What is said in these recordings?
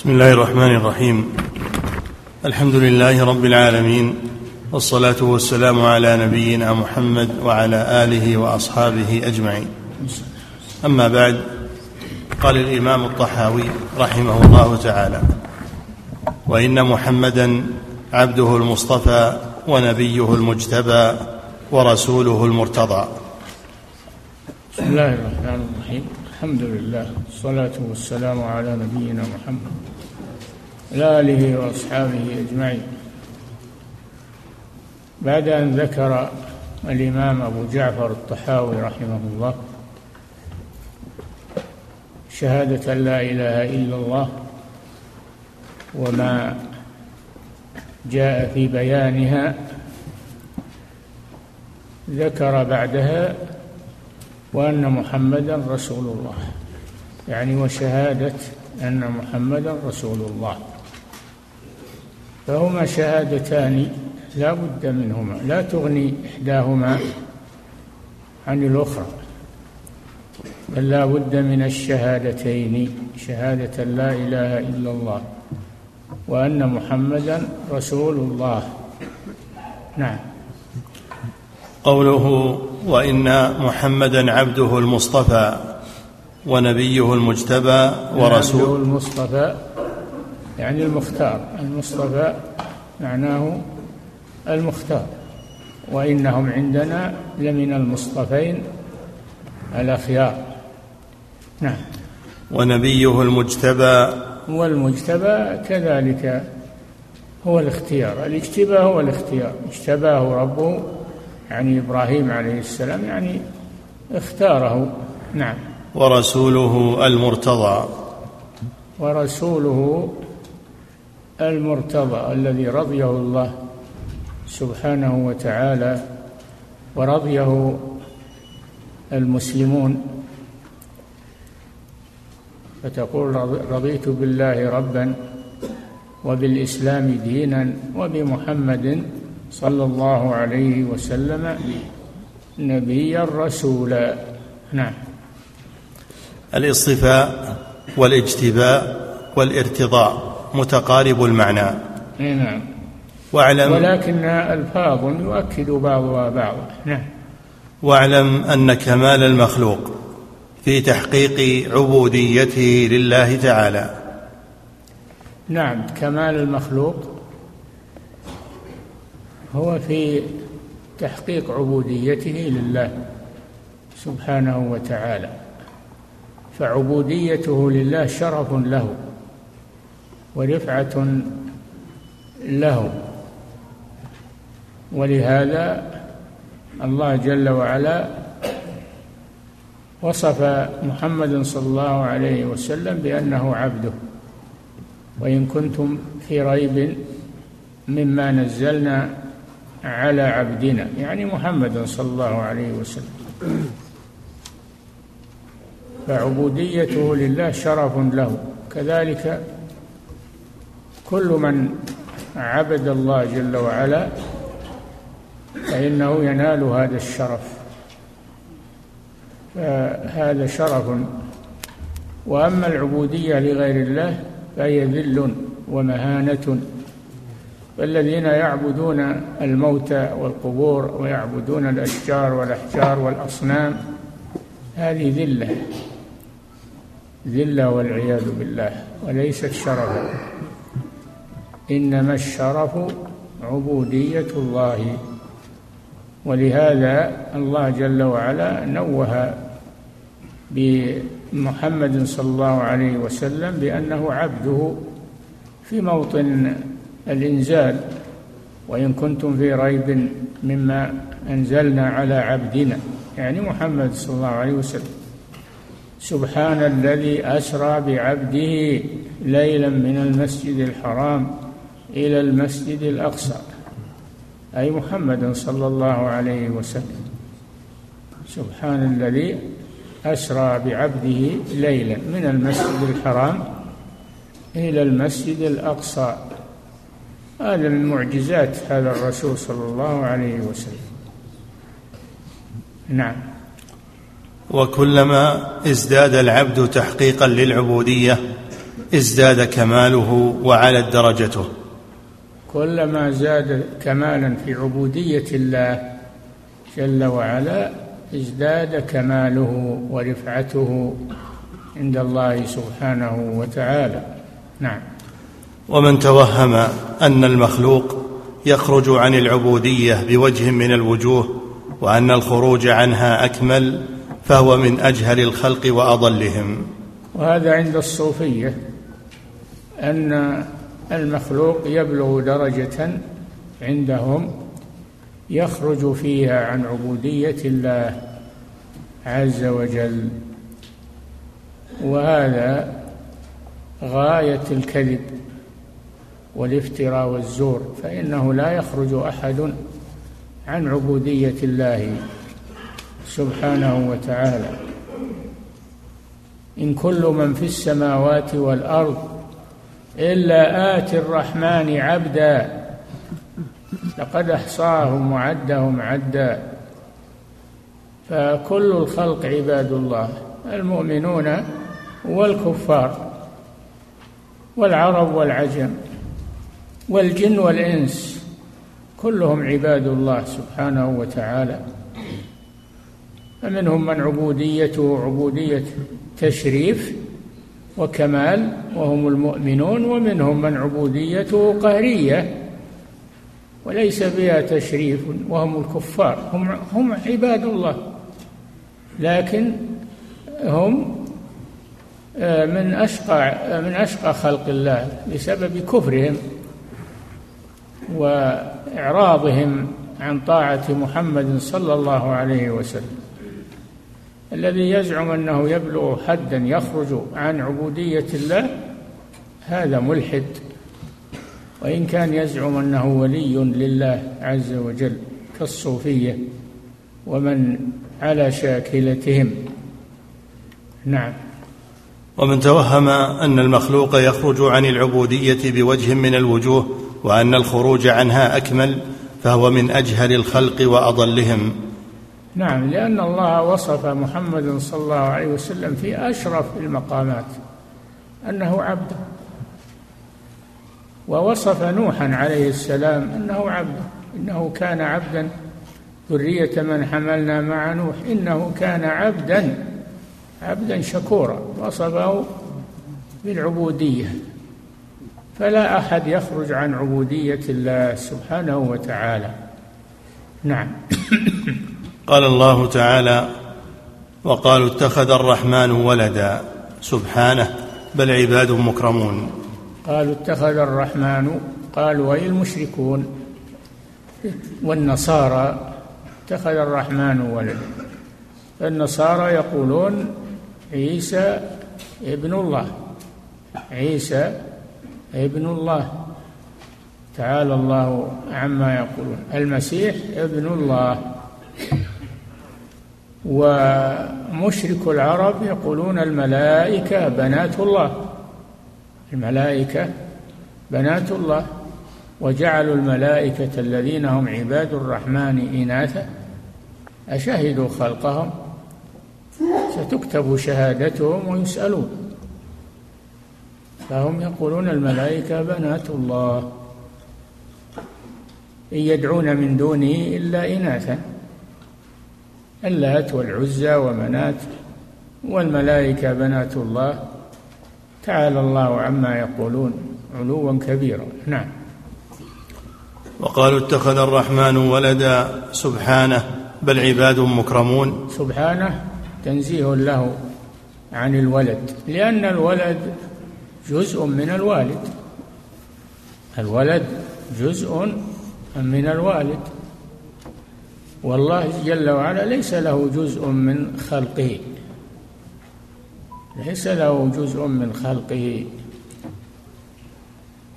بسم الله الرحمن الرحيم. الحمد لله رب العالمين والصلاة والسلام على نبينا محمد وعلى آله وأصحابه أجمعين. أما بعد قال الإمام الطحاوي رحمه الله تعالى وإن محمدا عبده المصطفى ونبيه المجتبى ورسوله المرتضى. بسم الله الرحمن الرحيم. الحمد لله والصلاة والسلام على نبينا محمد آله وأصحابه أجمعين. بعد أن ذكر الإمام أبو جعفر الطحاوي رحمه الله شهادة لا إله إلا الله وما جاء في بيانها ذكر بعدها وأن محمدا رسول الله. يعني وشهادة أن محمدا رسول الله. فهما شهادتان لا بد منهما. لا تغني إحداهما عن الأخرى. بل لا بد من الشهادتين شهادة لا إله إلا الله وأن محمدا رسول الله. نعم. قوله وإن محمدا عبده المصطفى ونبيه المجتبى ورسوله عبده المصطفى يعني المختار المصطفى معناه المختار وإنهم عندنا لمن المصطفين الأخيار. نعم. ونبيه المجتبى. والمجتبى كذلك هو الاختيار. الاجتبى هو الاختيار. اجتباه ربه يعني إبراهيم عليه السلام يعني اختاره. نعم. ورسوله المرتضى. ورسوله المرتضى الذي رضيه الله سبحانه وتعالى ورضيه المسلمون. فتقول رضيت بالله ربا وبالإسلام دينا وبمحمد صلى الله عليه وسلم نبيا رسولا. نعم. الاصطفاء والاجتباء والارتضاء. متقارب المعنى. نعم. واعلم ولكن الفاظ يؤكد بعضها بعضا نعم. واعلم أن كمال المخلوق في تحقيق عبوديته لله تعالى. نعم كمال المخلوق هو في تحقيق عبوديته لله سبحانه وتعالى. فعبوديته لله شرف له. ورفعة له. ولهذا الله جل وعلا وصف محمد صلى الله عليه وسلم بأنه عبده. وإن كنتم في ريب مما نزلنا على عبدنا يعني محمد صلى الله عليه وسلم. فعبوديته لله شرف له. كذلك كل من عبد الله جل وعلا فإنه ينال هذا الشرف. فهذا شرف. وأما العبودية لغير الله فهي ذل ومهانة. والذين يعبدون الموتى والقبور ويعبدون الأشجار والأحجار والأصنام هذه ذلة. ذلة والعياذ بالله. وليست شرفا إنما الشرف عبودية الله ولهذا الله جل وعلا نوه بمحمد صلى الله عليه وسلم بأنه عبده في موطن الإنزال وإن كنتم في ريب مما أنزلنا على عبدنا يعني محمد صلى الله عليه وسلم. سبحان الذي أسرى بعبده ليلا من المسجد الحرام. إلى المسجد الأقصى. أي محمد صلى الله عليه وسلم. سبحان الذي أسرى بعبده ليلا من المسجد الحرام إلى المسجد الأقصى. هذا من معجزات هذا الرسول صلى الله عليه وسلم. نعم. وكلما ازداد العبد تحقيقا للعبودية ازداد كماله وعلت درجته. كلما زاد كمالا في عبودية الله جل وعلا ازداد كماله ورفعته عند الله سبحانه وتعالى. نعم. ومن توهم أن المخلوق يخرج عن العبودية بوجه من الوجوه وأن الخروج عنها أكمل فهو من أجهل الخلق وأضلهم. وهذا عند الصوفية أن المخلوق يبلغ درجة عندهم يخرج فيها عن عبودية الله عز وجل. وهذا غاية الكذب والافتراء والزور فإنه لا يخرج أحد عن عبودية الله سبحانه وتعالى. إن كل من في السماوات والأرض إلا اتي الرحمن عبدا. لقد أحصاهم وعدهم عدا. فكل الخلق عباد الله المؤمنون والكفار والعرب والعجم والجن والإنس كلهم عباد الله سبحانه وتعالى. فمنهم من عبوديته عبودية تشريف وكمال وهم المؤمنون ومنهم من عبوديته قهرية وليس بها تشريف وهم الكفار. هم هم عباد الله لكن هم آه، من أشقى من أشقى خلق الله بسبب كفرهم وإعراضهم عن طاعة محمد صلى الله عليه وسلم. الذي يزعم أنه يبلغ حدا يخرج عن عبودية الله هذا ملحد. وإن كان يزعم أنه ولي لله عز وجل كالصوفية ومن على شاكلتهم. نعم. ومن توهم أن المخلوق يخرج عن العبودية بوجه من الوجوه وأن الخروج عنها أكمل فهو من أجهل الخلق وأضلهم. نعم لأن الله وصف محمد صلى الله عليه وسلم في أشرف المقامات أنه عبد. ووصف نوحا عليه السلام أنه عبد إنه كان عبدا. ذرية من حملنا مع نوح إنه كان عبدا عبدا شكورا. وصفه بالعبودية. فلا أحد يخرج عن عبودية الله سبحانه وتعالى. نعم. قال الله تعالى وقالوا اتخذ الرحمن ولدا. سبحانه بل عباد مكرمون. قالوا اتخذ الرحمن قالوا أي المشركون؟ والنصارى اتخذ الرحمن ولدا. النصارى يقولون عيسى ابن الله. عيسى ابن الله. تعالى الله عما يقولون. المسيح ابن الله. ومشرك العرب يقولون الملائكة بنات الله. الملائكة بنات الله. وجعلوا الملائكة الذين هم عباد الرحمن إناثا. أشهدوا خلقهم. ستكتب شهادتهم ويسألون. فهم يقولون الملائكة بنات الله. إن يدعون من دونه إلا إناثا. اللات والعزى ومنات والملائكة بنات الله. تعالى الله عما يقولون علوا كبيرا. نعم. وقالوا اتخذ الرحمن ولدا سبحانه بل عباد مكرمون. سبحانه تنزيه له عن الولد لأن الولد جزء من الوالد. الولد جزء من الوالد. والله جل وعلا ليس له جزء من خلقه. ليس له جزء من خلقه.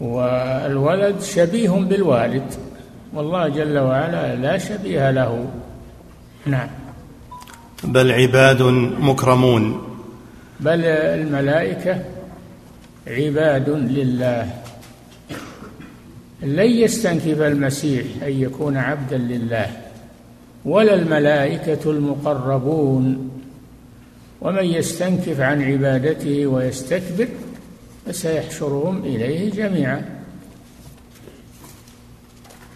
والولد شبيه بالوالد. والله جل وعلا لا شبيه له. نعم. بل عباد مكرمون. بل الملائكة عباد لله. لن يستنكف المسيح أن يكون عبدا لله. ولا الملائكة المقربون. ومن يستنكف عن عبادته ويستكبر فسيحشرهم إليه جميعا.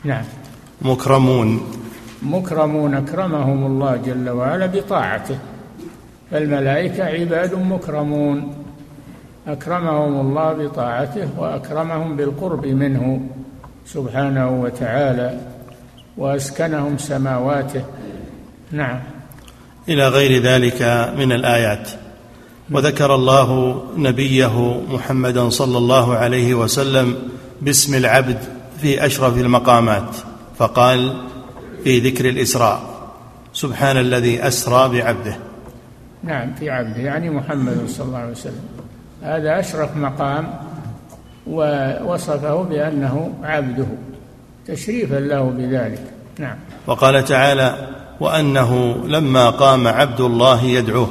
نعم. مكرمون. مكرمون أكرمهم الله جل وعلا بطاعته. فالملائكة عباد مكرمون. أكرمهم الله بطاعته وأكرمهم بالقرب منه سبحانه وتعالى. وأسكنهم سماواته. نعم. إلى غير ذلك من الآيات. وذكر الله نبيه محمدا صلى الله عليه وسلم باسم العبد في أشرف المقامات فقال في ذكر الإسراء. سبحان الذي أسرى بعبده. نعم في عبده يعني محمد صلى الله عليه وسلم. هذا أشرف مقام ووصفه بأنه عبده. تشريفا له بذلك. نعم. وقال تعالى وأنه لما قام عبد الله يدعوه.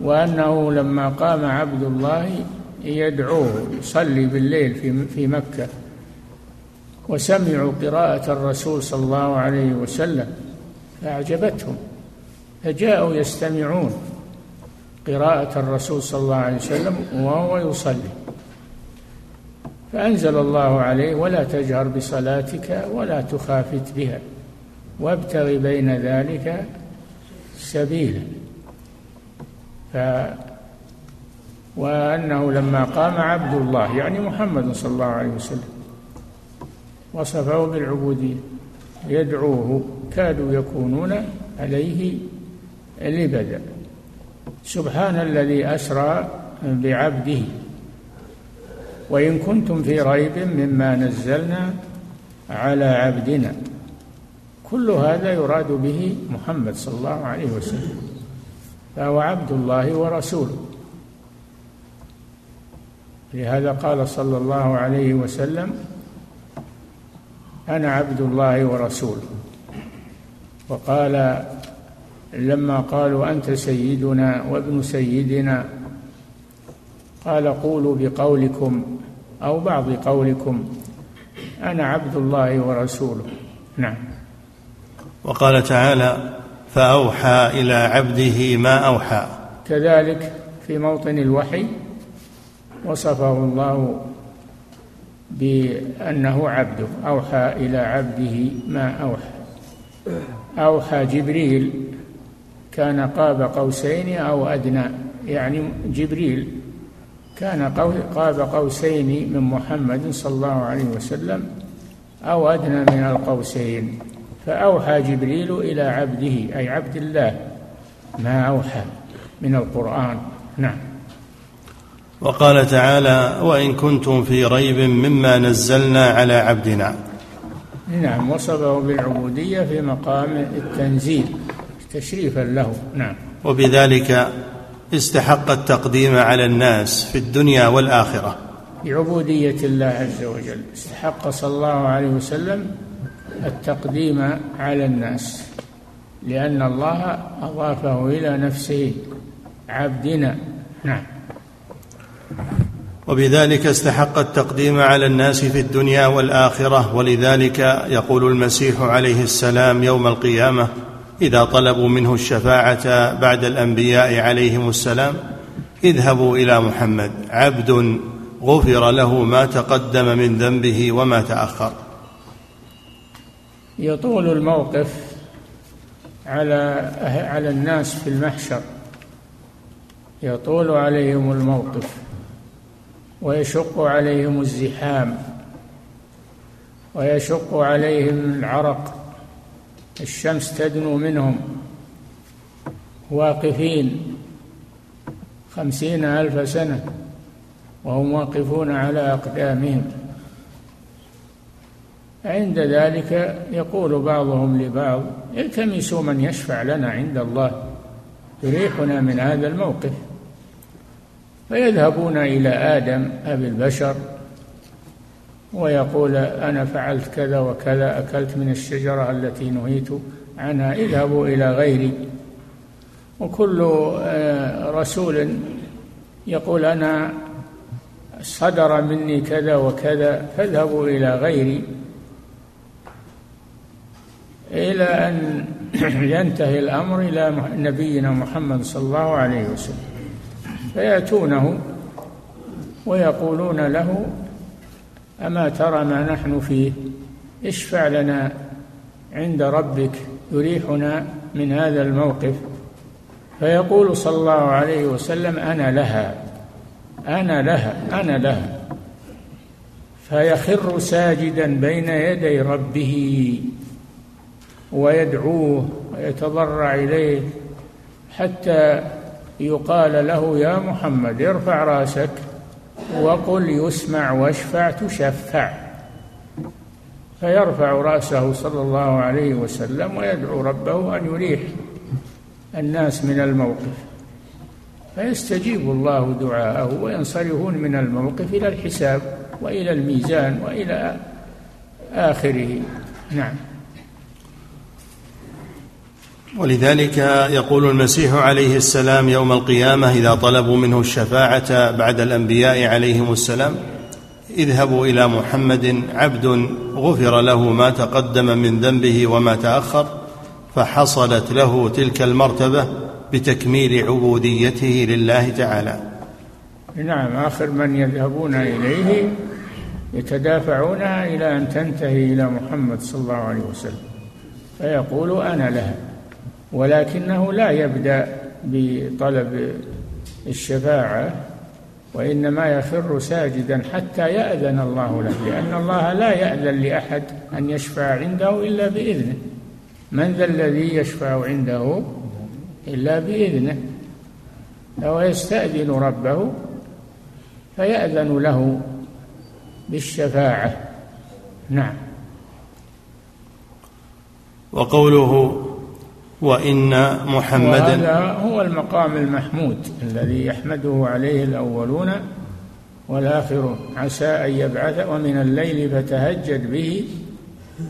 وأنه لما قام عبد الله يدعوه يصلي بالليل في في مكة. وسمعوا قراءة الرسول صلى الله عليه وسلم فأعجبتهم. فجاءوا يستمعون قراءة الرسول صلى الله عليه وسلم وهو يصلي. فأنزل الله عليه ولا تجهر بصلاتك ولا تخافت بها وابتغ بين ذلك سبيلا. ف وأنه لما قام عبد الله يعني محمد صلى الله عليه وسلم وصفه بالعبودية يدعوه كادوا يكونون عليه لبدا. سبحان الذي أسرى بعبده. وإن كنتم في ريب مما نزلنا على عبدنا. كل هذا يراد به محمد صلى الله عليه وسلم فهو عبد الله ورسوله. لهذا قال صلى الله عليه وسلم أنا عبد الله ورسوله. وقال لما قالوا أنت سيدنا وابن سيدنا قال قولوا بقولكم أو بعض قولكم. أنا عبد الله ورسوله. نعم. وقال تعالى فأوحى إلى عبده ما أوحى. كذلك في موطن الوحي وصفه الله بأنه عبده. أوحى إلى عبده ما أوحى. أوحى جبريل. كان قاب قوسين أو أدنى. يعني جبريل. كان قاب قوسين من محمد صلى الله عليه وسلم أو أدنى من القوسين فأوحى جبريل إلى عبده أي عبد الله ما أوحى من القرآن. نعم. وقال تعالى وإن كنتم في ريب مما نزلنا على عبدنا. نعم. وصفه بالعبودية في مقام التنزيل تشريفا له. نعم. وبذلك استحق التقديم على الناس في الدنيا والآخرة. بعبودية الله عز وجل. استحق صلى الله عليه وسلم التقديم على الناس. لأن الله أضافه إلى نفسه عبدنا. نعم. وبذلك استحق التقديم على الناس في الدنيا والآخرة. ولذلك يقول المسيح عليه السلام يوم القيامة إذا طلبوا منه الشفاعة بعد الأنبياء عليهم السلام اذهبوا إلى محمد. عبد غفر له ما تقدم من ذنبه وما تأخر. يطول الموقف على على الناس في المحشر. يطول عليهم الموقف ويشق عليهم الزحام ويشق عليهم العرق. الشمس تدنو منهم. واقفين خمسين ألف سنة وهم واقفون على أقدامهم. عند ذلك يقول بعضهم لبعض التمسوا من يشفع لنا عند الله يريحنا من هذا الموقف. فيذهبون إلى آدم أبي البشر ويقول أنا فعلت كذا وكذا أكلت من الشجرة التي نهيت عنها اذهبوا إلى غيري. وكل آه، رسول يقول أنا صدر مني كذا وكذا فاذهبوا إلى غيري. إلى أن ينتهي الأمر إلى نبينا محمد صلى الله عليه وسلم. فيأتونه ويقولون له أما ترى ما نحن فيه اشفع لنا عند ربك يريحنا من هذا الموقف. فيقول صلى الله عليه وسلم أنا لها أنا لها أنا لها. فيخر ساجدا بين يدي ربه ويدعوه ويتضرع إليه حتى يقال له يا محمد ارفع رأسك. وقل يسمع واشفع تشفع. فيرفع رأسه صلى الله عليه وسلم ويدعو ربه أن يريح الناس من الموقف. فيستجيب الله دعاءه وينصرفون من الموقف إلى الحساب وإلى الميزان وإلى آخره. نعم. ولذلك يقول المسيح عليه السلام يوم القيامة إذا طلبوا منه الشفاعة بعد الأنبياء عليهم السلام اذهبوا إلى محمد عبد غفر له ما تقدم من ذنبه وما تأخر فحصلت له تلك المرتبة بتكميل عبوديته لله تعالى. نعم آخر من يذهبون إليه يتدافعونها إلى أن تنتهي إلى محمد صلى الله عليه وسلم فيقول أنا لها. ولكنه لا يبدأ بطلب الشفاعة وإنما يخر ساجدا حتى يأذن الله له لأن الله لا يأذن لأحد أن يشفع عنده إلا بإذنه. من ذا الذي يشفع عنده إلا بإذنه؟ فهو يستأذن ربه فيأذن له بالشفاعة. نعم. وقوله وإن محمدا وهذا هو المقام المحمود الذي يحمده عليه الأولون والآخرون عسى أن يبعث ومن الليل فتهجد به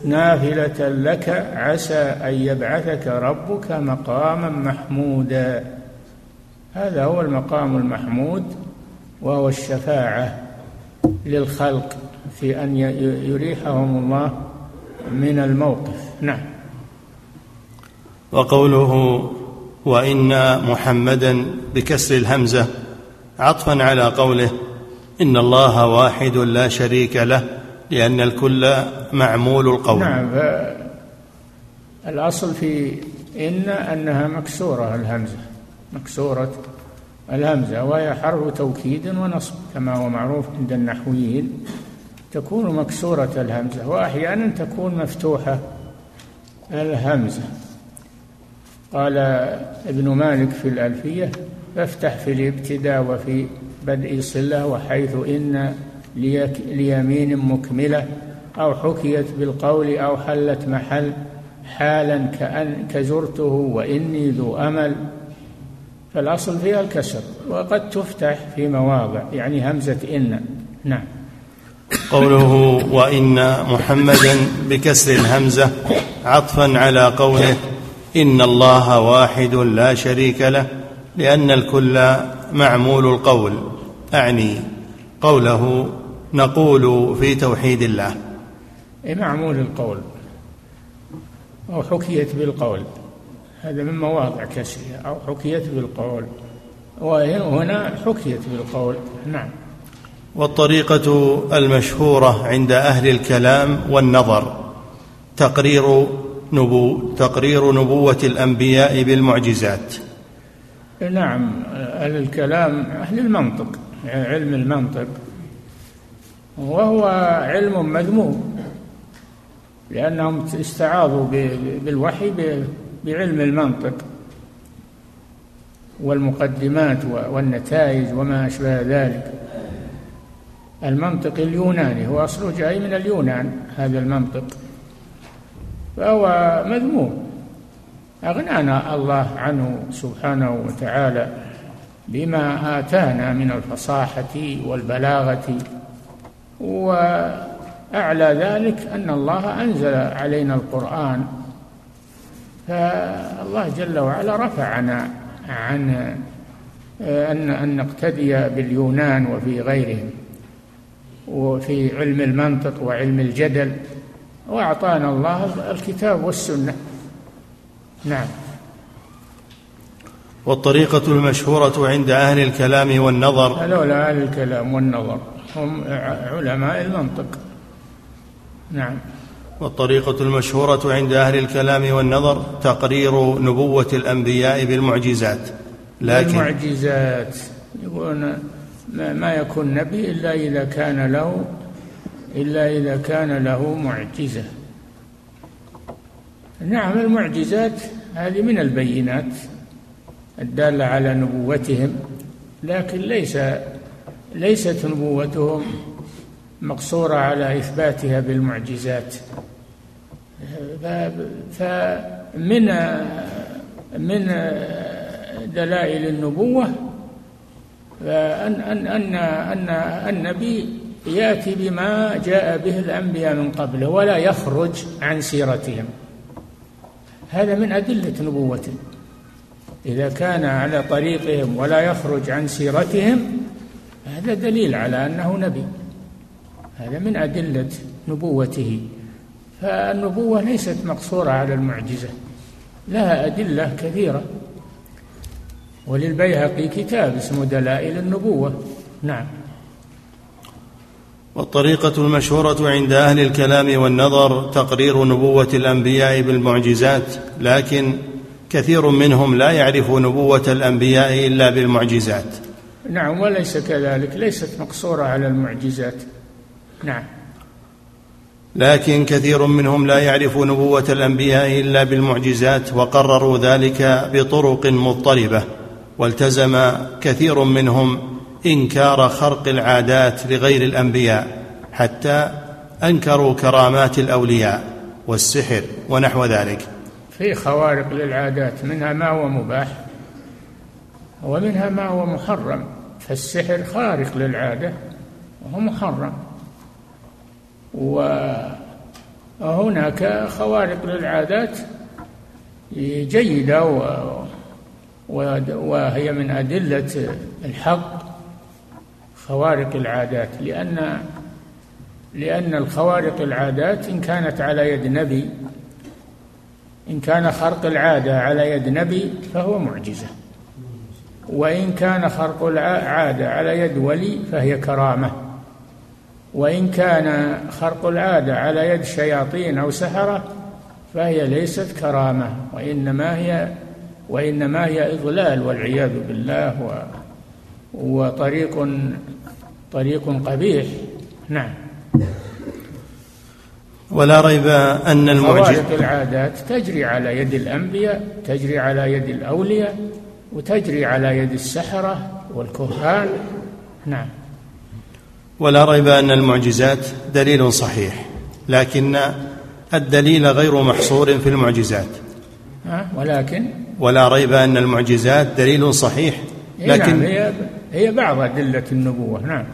نافلة لك عسى أن يبعثك ربك مقاما محمودا. هذا هو المقام المحمود وهو الشفاعة للخلق في أن يريحهم الله من الموقف. نعم. وقوله وإن محمدا بكسر الهمزة عطفا على قوله إن الله واحد لا شريك له لأن الكل معمول القول. نعم الأصل في إن أنها مكسورة الهمزة مكسورة الهمزة وهي حرف توكيد ونصب. كما هو معروف عند النحويين تكون مكسورة الهمزة واحيانا تكون مفتوحة الهمزة. قال ابن مالك في الألفية فافتح في الابتداء وفي بدء صلة وحيث إن ليمين مكملة أو حكيت بالقول أو حلت محل حالا كأن كزرته وإني ذو أمل. فالأصل فيها الكسر وقد تفتح في مواضع يعني همزة إن. نعم. قوله وإن محمدا بكسر الهمزة عطفا على قوله إن الله واحد لا شريك له لأن الكل معمول القول. أعني قوله نقول في توحيد الله. معمول القول أو حكيت بالقول. هذا من مواضع كسرها أو حكيت بالقول. وهنا حكيت بالقول. نعم. والطريقة المشهورة عند أهل الكلام والنظر تقرير نبو تقرير نبوة الأنبياء بالمعجزات. نعم أهل الكلام أهل المنطق علم المنطق وهو علم مذموم لأنهم استعاضوا بالوحي بعلم المنطق والمقدمات والنتائج وما أشبه ذلك. المنطق اليوناني هو أصله جاي من اليونان هذا المنطق. فهو مذموم. أغنانا الله عنه سبحانه وتعالى بما آتانا من الفصاحة والبلاغة وأعلى ذلك أن الله أنزل علينا القرآن. فالله جل وعلا رفعنا عن أن أن نقتدي باليونان وفي غيرهم وفي علم المنطق وعلم الجدل. وأعطانا الله الكتاب والسنة. نعم. والطريقة المشهورة عند أهل الكلام والنظر. هذول أهل الكلام والنظر هم علماء المنطق. نعم. والطريقة المشهورة عند أهل الكلام والنظر تقرير نبوة الأنبياء بالمعجزات. لكن المعجزات يقولون ما يكون نبي إلا إذا كان له إلا إذا كان له معجزة. نعم المعجزات هذه من البينات الدالة على نبوتهم لكن ليس ليست نبوتهم مقصورة على إثباتها بالمعجزات. فمن من دلائل النبوة أن أن أن أن النبي يأتي بما جاء به الأنبياء من قبله ولا يخرج عن سيرتهم. هذا من أدلة نبوته. إذا كان على طريقهم ولا يخرج عن سيرتهم هذا دليل على أنه نبي. هذا من أدلة نبوته. فالنبوة ليست مقصورة على المعجزة. لها أدلة كثيرة. وللبيهقي كتاب اسمه دلائل النبوة. نعم. والطريقة المشهورة عند أهل الكلام والنظر تقرير نبوة الأنبياء بالمعجزات لكن كثير منهم لا يعرف نبوة الأنبياء إلا بالمعجزات. نعم وليس كذلك ليست مقصورة على المعجزات. نعم. لكن كثير منهم لا يعرف نبوة الأنبياء إلا بالمعجزات وقرروا ذلك بطرق مضطربة والتزم كثير منهم إنكار خرق العادات لغير الأنبياء حتى أنكروا كرامات الأولياء والسحر ونحو ذلك. في خوارق للعادات منها ما هو مباح ومنها ما هو محرم. فالسحر خارق للعادة وهو محرم. وهناك خوارق للعادات جيدة وهي من أدلة الحق خوارق العادات لأن لأن الخوارق العادات إن كانت على يد نبي إن كان خرق العادة على يد نبي فهو معجزة. وإن كان خرق العادة على يد ولي فهي كرامة. وإن كان خرق العادة على يد شياطين أو سحرة فهي ليست كرامة وإنما هي وإنما هي إضلال والعياذ بالله و وطريق طريق قبيح. نعم. ولا ريب أن المعجز العادات تجري على يد الأنبياء تجري على يد الأولياء وتجري على يد السحرة والكهان. نعم. ولا ريب أن المعجزات دليل صحيح لكن الدليل غير محصور في المعجزات. ولكن؟ ولا ريب أن المعجزات دليل صحيح لكن نعم هي هي بعض أدلة النبوة نعم.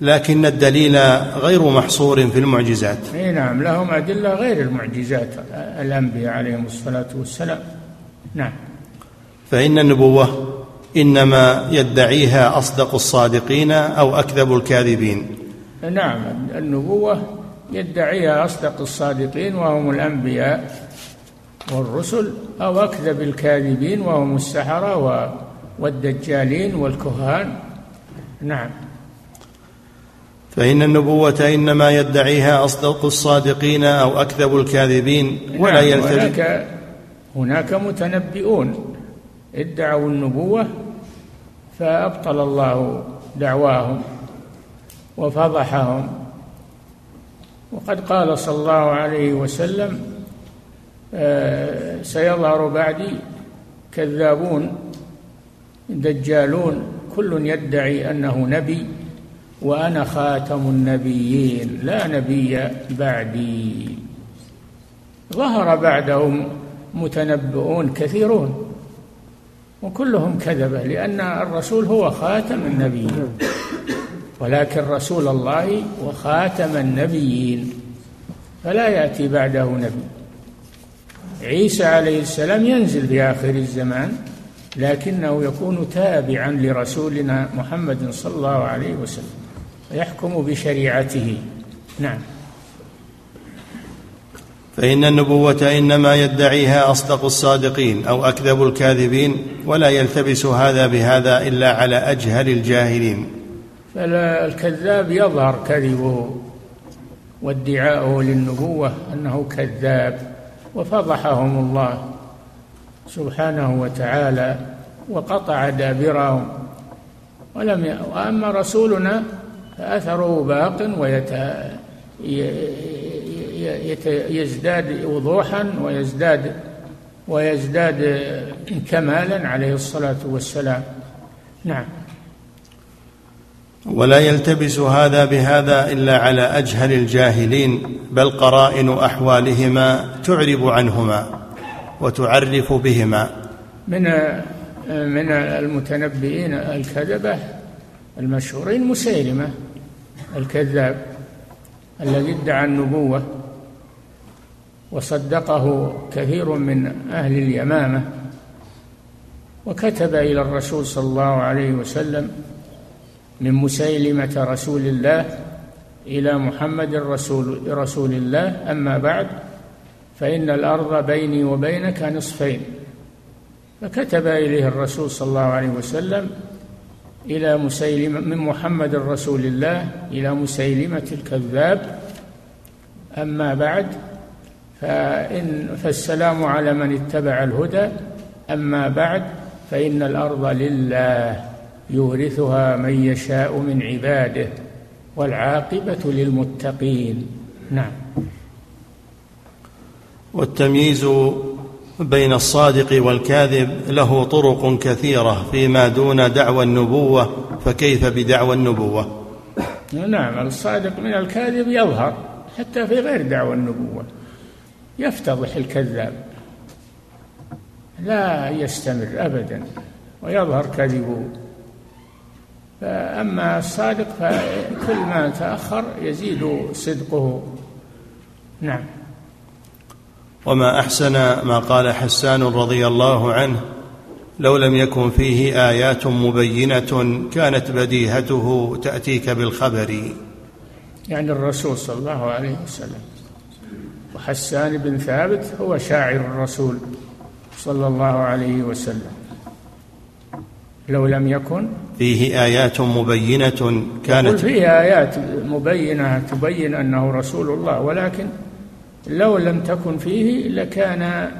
لكن الدليل غير محصور في المعجزات. اي نعم لهم أدلة غير المعجزات الأنبياء عليهم الصلاة والسلام. نعم. فإن النبوة إنما يدعيها أصدق الصادقين أو أكذب الكاذبين. نعم النبوة يدعيها أصدق الصادقين وهم الأنبياء والرسل أو أكذب الكاذبين وهم السحرة والدجالين والكهان. نعم. فإن النبوة إنما يدعيها أصدق الصادقين أو أكذب الكاذبين ولا نعم يلتزم هناك هناك متنبئون. ادعوا النبوة فأبطل الله دعواهم وفضحهم. وقد قال صلى الله عليه وسلم آه، سيظهر بعدي كذابون. دجالون كل يدعي أنه نبي وأنا خاتم النبيين لا نبي بعدي. ظهر بعدهم متنبؤون كثيرون وكلهم كذبه لأن الرسول هو خاتم النبيين. ولكن رسول الله وخاتم النبيين. فلا يأتي بعده نبي. عيسى عليه السلام ينزل في آخر الزمان. لكنه يكون تابعا لرسولنا محمد صلى الله عليه وسلم يحكم بشريعته. نعم. فإن النبوة إنما يدعيها أصدق الصادقين أو أكذب الكاذبين ولا يلتبس هذا بهذا إلا على أجهل الجاهلين. فالكذاب يظهر كذبه وادعاؤه للنبوة أنه كذاب وفضحهم الله. سبحانه وتعالى وقطع دابرهم ولم ي... وأما رسولنا فأثره باق ويت... يزداد وضوحا ويزداد ويزداد كمالا عليه الصلاة والسلام. نعم. ولا يلتبس هذا بهذا إلا على أجهل الجاهلين بل قرائن أحوالهما تعرب عنهما. وتعرف بهما. من من المتنبئين الكذبة المشهورين مسيلمة الكذاب الذي ادعى النبوة وصدقه كثير من أهل اليمامة وكتب إلى الرسول صلى الله عليه وسلم من مسيلمة رسول الله إلى محمد رسول رسول الله. أما بعد فإن الأرض بيني وبينك نصفين. فكتب إليه الرسول صلى الله عليه وسلم إلى مسيلمة من محمد رسول الله إلى مسيلمة الكذاب. أما بعد فإن فالسلام على من اتبع الهدى. أما بعد فإن الأرض لله يورثها من يشاء من عباده والعاقبة للمتقين. نعم. والتمييز بين الصادق والكاذب له طرق كثيرة فيما دون دعوى النبوة فكيف بدعوى النبوة؟ نعم الصادق من الكاذب يظهر حتى في غير دعوى النبوة. يفتضح الكذاب. لا يستمر أبدا ويظهر كذبه فأما الصادق فكل ما تأخر يزيد صدقه. نعم. وما أحسن ما قال حسان رضي الله عنه لو لم يكن فيه آيات مبينة كانت بديهته تأتيك بالخبر. يعني الرسول صلى الله عليه وسلم وحسان بن ثابت هو شاعر الرسول صلى الله عليه وسلم. لو لم يكن فيه آيات مبينة كانت فيه آيات مبينة تبين أنه رسول الله ولكن لو لم تكن فيه لكان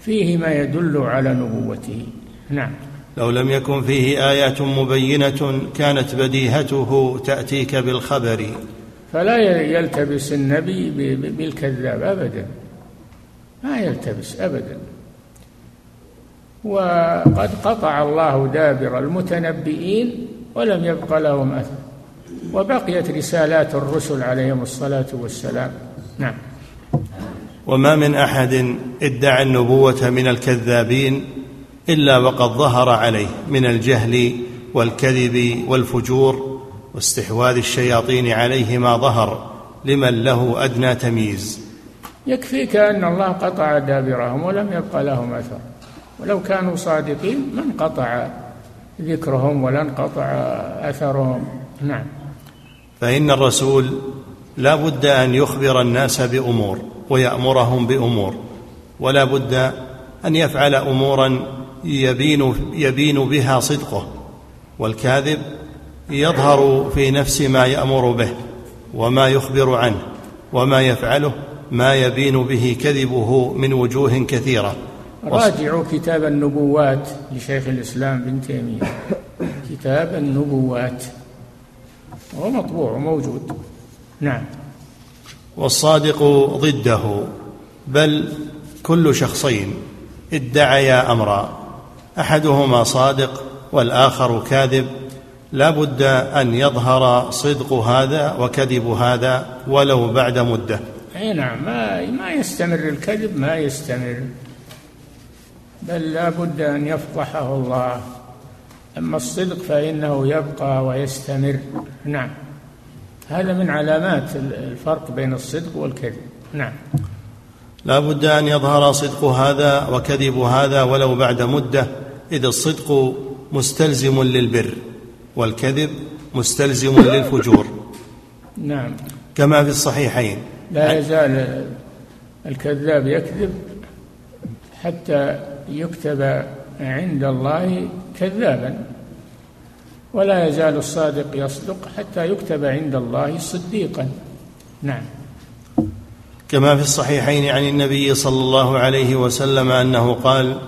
فيه ما يدل على نبوته. نعم. لو لم يكن فيه آيات مبينة كانت بديهته تأتيك بالخبر. فلا يلتبس النبي بالكذاب أبدا. ما يلتبس أبدا. وقد قطع الله دابر المتنبئين ولم يبق لهم أثر. وبقيت رسالات الرسل عليهم الصلاة والسلام. نعم. وما من أحد ادعى النبوة من الكذابين إلا وقد ظهر عليه من الجهل والكذب والفجور واستحواذ الشياطين عليه ما ظهر لمن له أدنى تمييز. يكفيك أن الله قطع دابرهم ولم يبق لهم أثر. ولو كانوا صادقين ما انقطع ذكرهم ولا انقطع أثرهم. نعم. فإن الرسول لا بد أن يخبر الناس بأمور ويأمرهم بأمور ولا بد أن يفعل أمورا يبين, يبين بها صدقه والكاذب يظهر في نفس ما يأمر به وما يخبر عنه وما يفعله ما يبين به كذبه من وجوه كثيرة. راجعوا كتاب النبوات لشيخ الإسلام بن تيمية. كتاب النبوات. هو مطبوع وموجود. نعم. والصادق ضده بل كل شخصين ادعيا أمرا. أحدهما صادق والآخر كاذب. لا بد أن يظهر صدق هذا وكذب هذا ولو بعد مدة. أي نعم ما ما يستمر الكذب ما يستمر. بل لا بد أن يفضحه الله. أما الصدق فإنه يبقى ويستمر. نعم. هذا من علامات الفرق بين الصدق والكذب. نعم. لا بد أن يظهر صدق هذا وكذب هذا ولو بعد مدة إذ الصدق مستلزم للبر والكذب مستلزم للفجور. نعم. كما في الصحيحين. لا يزال الكذاب يكذب حتى يكتب عند الله كذابا. ولا يزال الصادق يصدق حتى يكتب عند الله صديقا. نعم. كما في الصحيحين عن النبي صلى الله عليه وسلم أنه قال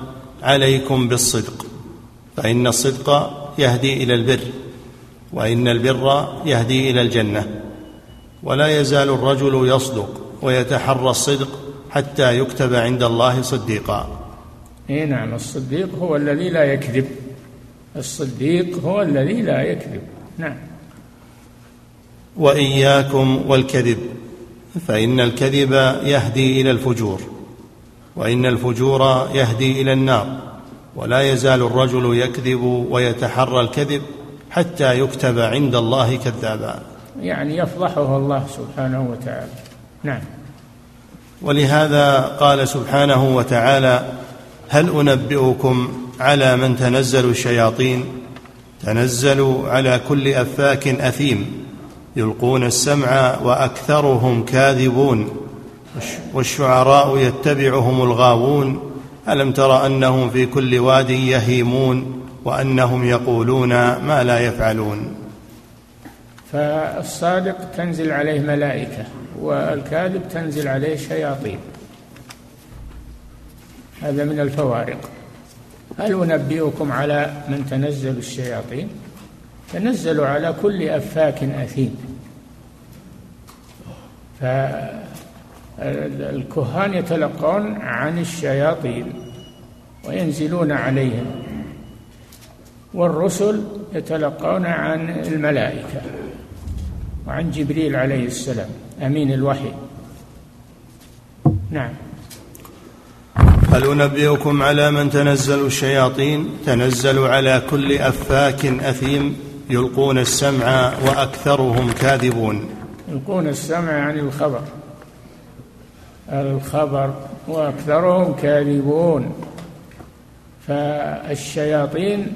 عليكم بالصدق. فإن الصدق يهدي إلى البر وإن البر يهدي إلى الجنة. ولا يزال الرجل يصدق ويتحرى الصدق حتى يكتب عند الله صديقا. اي نعم الصديق هو الذي لا يكذب. الصديق هو الذي لا يكذب. نعم. وإياكم والكذب فإن الكذب يهدي إلى الفجور وإن الفجور يهدي إلى النار ولا يزال الرجل يكذب ويتحرى الكذب حتى يكتب عند الله كذابا. يعني يفضحه الله سبحانه وتعالى. نعم. ولهذا قال سبحانه وتعالى هل أنبئكم على من تنزل الشياطين تنزل على كل أفاك أثيم يلقون السمع وأكثرهم كاذبون والشعراء يتبعهم الغاوون ألم تر أنهم في كل واد يهيمون وأنهم يقولون ما لا يفعلون. فالصادق تنزل عليه ملائكة والكاذب تنزل عليه شياطين. هذا من الفوارق. هل أنبئكم على من تنزل الشياطين. تنزل على كل أفاك أثيم. فالكهان يتلقون عن الشياطين وينزلون عليهم. والرسل يتلقون عن الملائكة وعن جبريل عليه السلام أمين الوحي. نعم. هل انبئكم على من تنزل الشياطين تنزل على كل أفاك أثيم يلقون السمع وأكثرهم كاذبون. يلقون السمع عن الخبر. الخبر وأكثرهم كاذبون. فالشياطين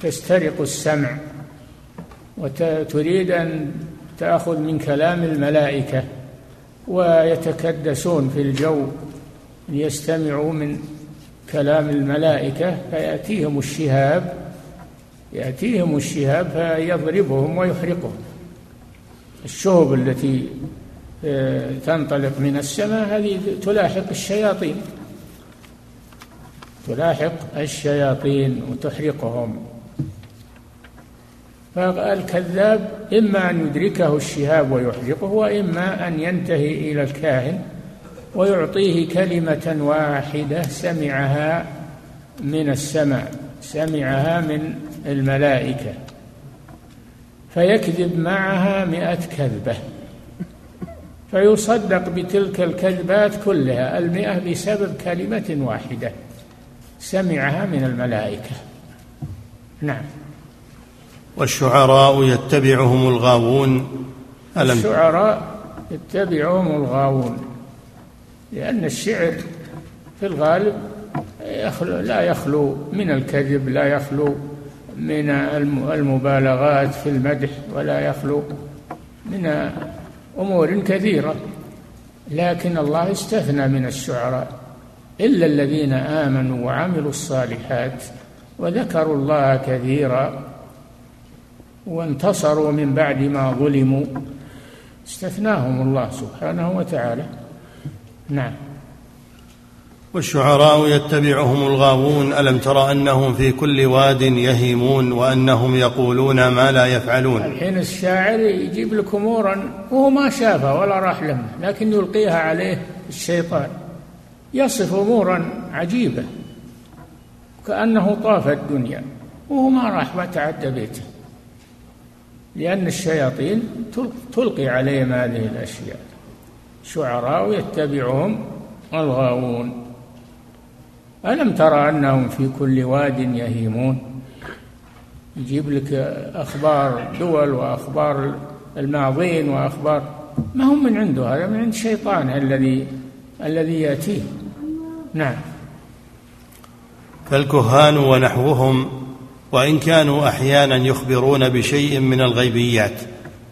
تسترق السمع وتريد أن تأخذ من كلام الملائكة ويتكدسون في الجو. ليستمعوا من كلام الملائكة فيأتيهم الشهاب يأتيهم الشهاب فيضربهم ويحرقهم. الشهب التي آه، تنطلق من السماء هذه تلاحق الشياطين. تلاحق الشياطين وتحرقهم. فالكذاب إما أن يدركه الشهاب ويحرقه وإما أن ينتهي إلى الكاهن. ويعطيه كلمة واحدة سمعها من السماء سمعها من الملائكة. فيكذب معها مئة كذبة. فيصدق بتلك الكذبات كلها المئة بسبب كلمة واحدة سمعها من الملائكة. نعم. والشعراء يتبعهم الغاوون. ألم؟ الشعراء يتبعهم الغاوون. لأن الشعر في الغالب يخلو لا يخلو من الكذب لا يخلو من المبالغات في المدح ولا يخلو من أمور كثيرة. لكن الله استثنى من الشعراء إلا الذين آمنوا وعملوا الصالحات وذكروا الله كثيرا وانتصروا من بعد ما ظلموا. استثناهم الله سبحانه وتعالى. نعم. والشعراء يتبعهم الغاوون ألم تر أنهم في كل واد يهيمون وأنهم يقولون ما لا يفعلون؟ الحين الشاعر يجيب لك أمورا وهو ما شافها ولا راح لها لكن يلقيها عليه الشيطان. يصف أمورا عجيبة كأنه طاف الدنيا وهو ما راح وتعدى بيته. لأن الشياطين تلقي عليهم هذه الأشياء. شعراء يتبعهم الغاوون. ألم ترى أنهم في كل واد يهيمون؟ يجيب لك أخبار دول وأخبار الماضين وأخبار. ما هم من عنده؟ هذا من عند الشيطان الذي الذي يأتيه. نعم. فالكهان ونحوهم وإن كانوا أحيانا يخبرون بشيء من الغيبيات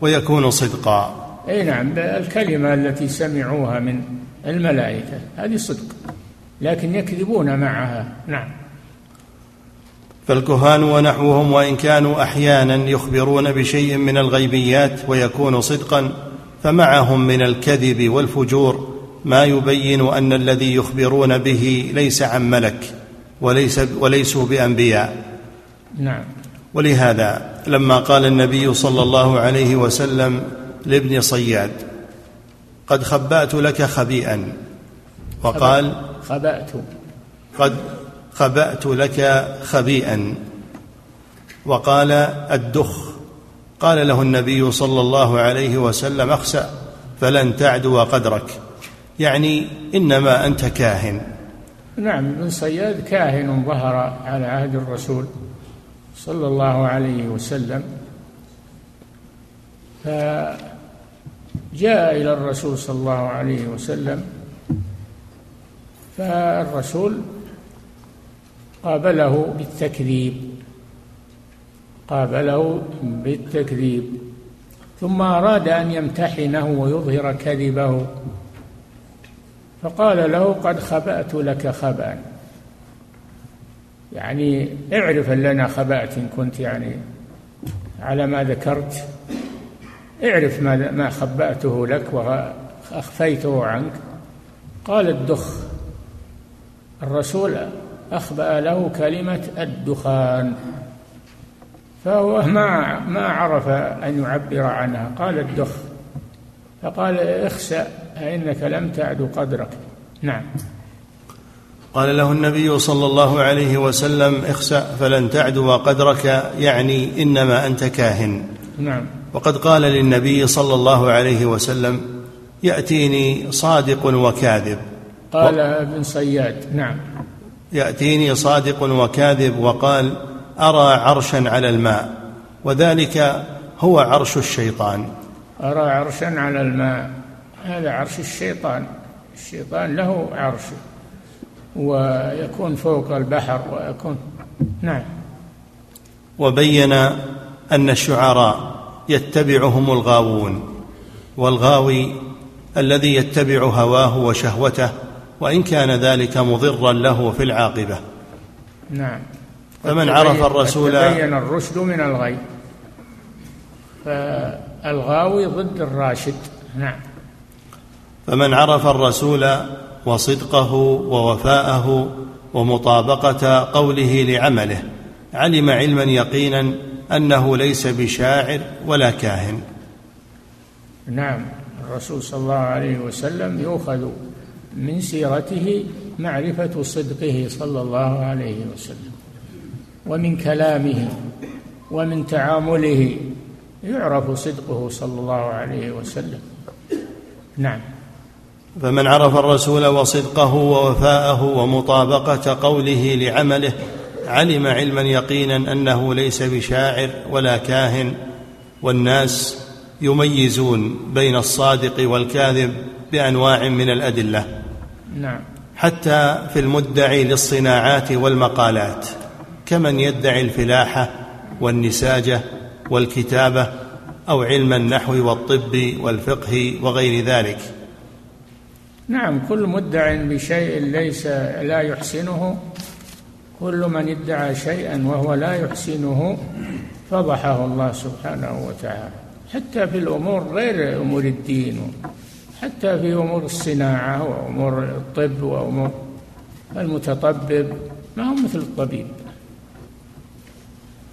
ويكون صدقا. اي نعم الكلمة التي سمعوها من الملائكة هذه صدق لكن يكذبون معها. نعم. فالكهان ونحوهم وإن كانوا أحيانا يخبرون بشيء من الغيبيات ويكون صدقا فمعهم من الكذب والفجور ما يبين أن الذي يخبرون به ليس عن ملك وليس وليسوا بأنبياء. نعم. ولهذا لما قال النبي صلى الله عليه وسلم لابن صياد قد خبأت لك خبيئا. وقال خبأت. قد خبأت لك خبيئا. وقال الدخ. قال له النبي صلى الله عليه وسلم اخسأ فلن تعدو قدرك. يعني إنما أنت كاهن. نعم ابن صياد كاهن ظهر على عهد الرسول صلى الله عليه وسلم. فجاء إلى الرسول صلى الله عليه وسلم فالرسول قابله بالتكذيب قابله بالتكذيب ثم أراد أن يمتحنه ويظهر كذبه فقال له قد خبأت لك خبأ. يعني اعرف لنا خبأت إن كنت يعني على ما ذكرت. اعرف ما ما خبأته لك وأخفيته عنك. قال الدخ الرسول أخبأ له كلمة الدخان فهو ما ما عرف أن يعبر عنها. قال الدخ فقال اخسأ فإنك لم تعد قدرك. نعم. قال له النبي صلى الله عليه وسلم اخسأ فلن تعدو قدرك يعني إنما أنت كاهن. نعم. وقد قال للنبي صلى الله عليه وسلم يأتيني صادق وكاذب. قال ابن صياد نعم. يأتيني صادق وكاذب وقال أرى عرشا على الماء وذلك هو عرش الشيطان. أرى عرشا على الماء هذا عرش الشيطان. الشيطان له عرش ويكون فوق البحر ويكون نعم. وبين أن الشعراء يتبعهم الغاوون والغاوي الذي يتبع هواه وشهوته وإن كان ذلك مضرا له في العاقبة. نعم. فمن عرف الرسول بين الرشد من الغي. فالغاوي ضد الراشد. نعم. فمن عرف الرسول وصدقه ووفاءه ومطابقة قوله لعمله علم علما يقينا أنه ليس بشاعر ولا كاهن. نعم الرسول صلى الله عليه وسلم يؤخذ من سيرته معرفة صدقه صلى الله عليه وسلم ومن كلامه ومن تعامله يعرف صدقه صلى الله عليه وسلم. نعم. فمن عرف الرسول وصدقه ووفاءه ومطابقة قوله لعمله علم علما يقينا أنه ليس بشاعر ولا كاهن والناس يميزون بين الصادق والكاذب بأنواع من الأدلة. نعم. حتى في المدعي للصناعات والمقالات كمن يدعي الفلاحه والنساجة والكتابة أو علم النحو والطب والفقه وغير ذلك. نعم كل مدع بشيء ليس لا يحسنه كل من ادعى شيئا وهو لا يحسنه فضحه الله سبحانه وتعالى. حتى في الأمور غير أمور الدين حتى في أمور الصناعة وأمور الطب وأمور المتطبب ما هو مثل الطبيب.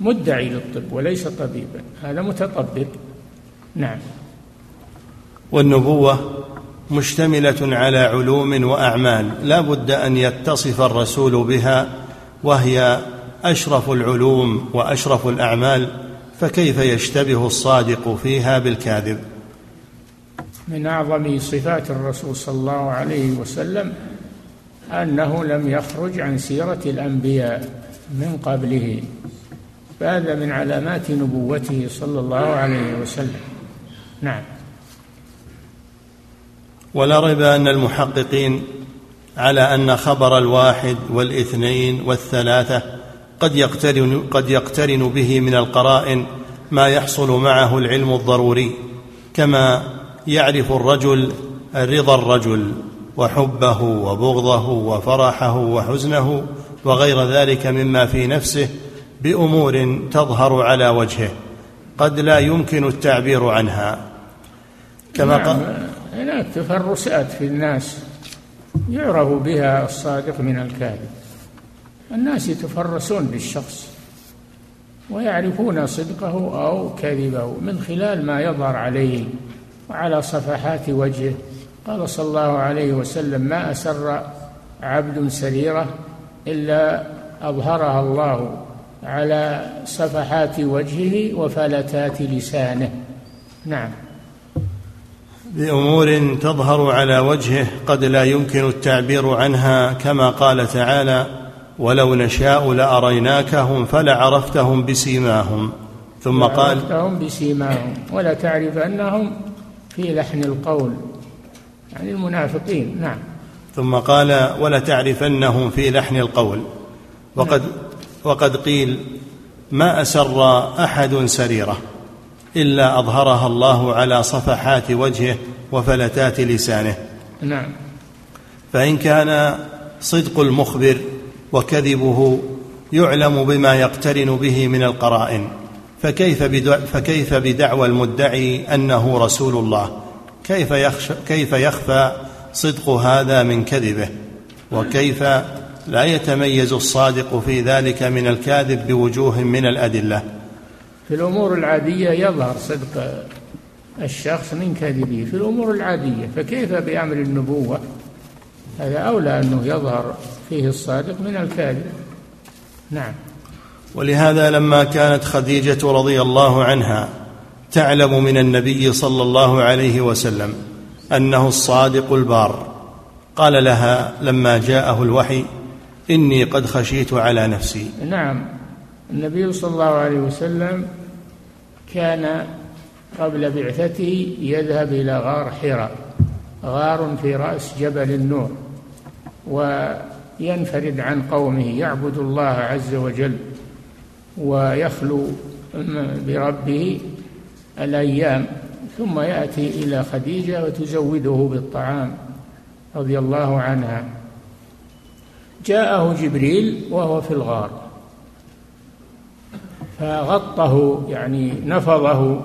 مدعي للطب وليس طبيبا هذا متطبب. نعم. والنبوة مشتملة على علوم وأعمال لا بد أن يتصف الرسول بها وهي أشرف العلوم وأشرف الأعمال فكيف يشتبه الصادق فيها بالكاذب؟ من أعظم صفات الرسول صلى الله عليه وسلم أنه لم يخرج عن سيرة الأنبياء من قبله فهذا من علامات نبوته صلى الله عليه وسلم. نعم. ولا ريب أن المحققين على أن خبر الواحد والإثنين والثلاثة قد يقترن قد يقترن به من القرائن ما يحصل معه العلم الضروري كما يعرف الرجل رضا الرجل وحبه وبغضه وفرحه وحزنه وغير ذلك مما في نفسه بأمور تظهر على وجهه قد لا يمكن التعبير عنها. كما نعم. قال هناك تفرسات في الناس. يعرف بها الصادق من الكاذب. الناس يتفرسون بالشخص ويعرفون صدقه أو كذبه من خلال ما يظهر عليه وعلى صفحات وجهه. قال صلى الله عليه وسلم ما أسر عبد سريرة إلا أظهرها الله على صفحات وجهه وفلتات لسانه. نعم. بأمور تظهر على وجهه قد لا يمكن التعبير عنها كما قال تعالى ولو نشاء لأريناكهم فلعرفتهم بسيماهم. ثم قال عرفتهم بسيماهم. ولا تعرف أنهم في لحن القول. يعني المنافقين نعم. ثم قال ولتعرفنهم في لحن القول. وقد نعم. وقد قيل ما أسر أحد سريره. إلا أظهرها الله على صفحات وجهه وفلتات لسانه. نعم. فإن كان صدق المخبر وكذبه يعلم بما يقترن به من القرائن فكيف فكيف بدعوى المدعي أنه رسول الله؟ كيف يخشى كيف يخفى صدق هذا من كذبه؟ وكيف لا يتميز الصادق في ذلك من الكاذب بوجوه من الأدلة؟ في الأمور العادية يظهر صدق الشخص من كذبه في الأمور العادية فكيف بأمر النبوة؟ هذا أولى أنه يظهر فيه الصادق من الكاذب. نعم. ولهذا لما كانت خديجة رضي الله عنها تعلم من النبي صلى الله عليه وسلم أنه الصادق البار قال لها لما جاءه الوحي إني قد خشيت على نفسي. نعم. النبي صلى الله عليه وسلم كان قبل بعثته يذهب إلى غار حراء غار في رأس جبل النور وينفرد عن قومه يعبد الله عز وجل ويخلو بربه الأيام ثم يأتي إلى خديجة وتزوده بالطعام رضي الله عنها. جاءه جبريل وهو في الغار. فغطه يعني نفضه.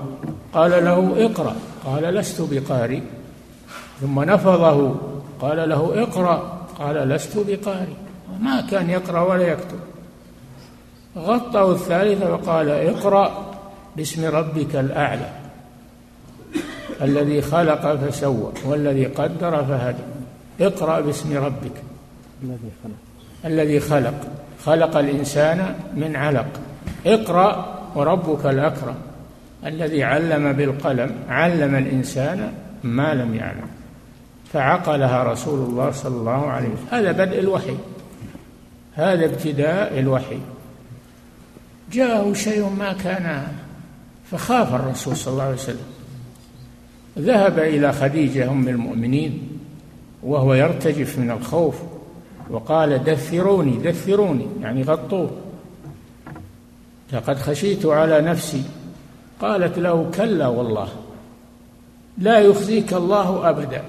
قال له اقرأ. قال لست بقارئ. ثم نفضه. قال له اقرأ. قال لست بقارئ. ما كان يقرأ ولا يكتب. غطه الثالثة وقال اقرأ باسم ربك الأعلى. الذي خلق فسوى والذي قدر فهدى. اقرأ باسم ربك. الذي خلق. الذي خلق. خلق الإنسان من علق. اقرأ وربك الأكرم. الذي علم بالقلم علم الإنسان ما لم يعلم. فعقلها رسول الله صلى الله عليه وسلم. هذا بدء الوحي. هذا ابتداء الوحي. جاءه شيء ما كان فخاف الرسول صلى الله عليه وسلم. ذهب إلى خديجة أم المؤمنين وهو يرتجف من الخوف وقال دثروني دثروني. يعني غطوه. لقد خشيت على نفسي. قالت له كلا والله لا يخزيك الله أبدا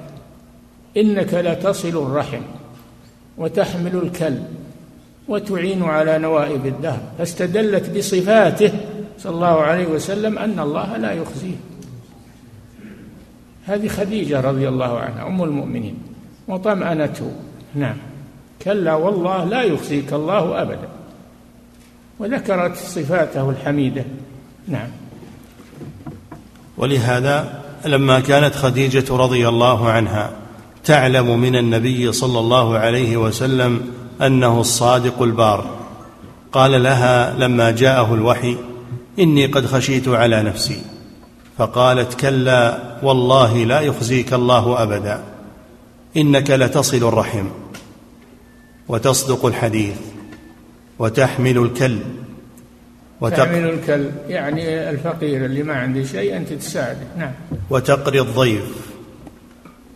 إنك لتصل الرحم وتحمل الكلب وتعين على نوائب الدهر. فاستدلت بصفاته صلى الله عليه وسلم أن الله لا يخزيه. هذه خديجة رضي الله عنها أم المؤمنين وطمأنته. نعم. كلا والله لا يخزيك الله أبدا. وذكرت صفاته الحميدة. نعم. ولهذا لما كانت خديجة رضي الله عنها تعلم من النبي صلى الله عليه وسلم أنه الصادق البار قال لها لما جاءه الوحي إني قد خشيت على نفسي. فقالت كلا والله لا يخزيك الله أبدا إنك لتصل الرحم. وتصدق الحديث. وتحمل الكلب وتق... تحمل الكلب يعني الفقير اللي ما عنده شيء أنت تساعده. نعم. وتقري الضيف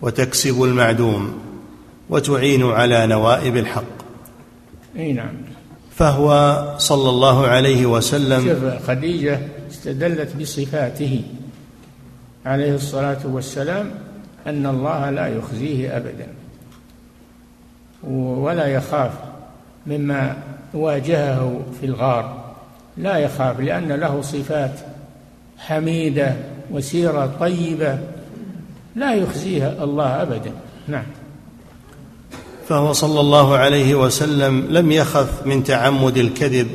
وتكسب المعدوم وتعين على نوائب الحق. إي نعم. فهو صلى الله عليه وسلم شوف خديجة استدلت بصفاته عليه الصلاة والسلام أن الله لا يخزيه أبدا ولا يخاف مما واجهه في الغار. لا يخاف لأن له صفات حميدة وسيرة طيبة لا يخزيها الله أبدا. نعم. فهو صلى الله عليه وسلم لم يخف من تعمد الكذب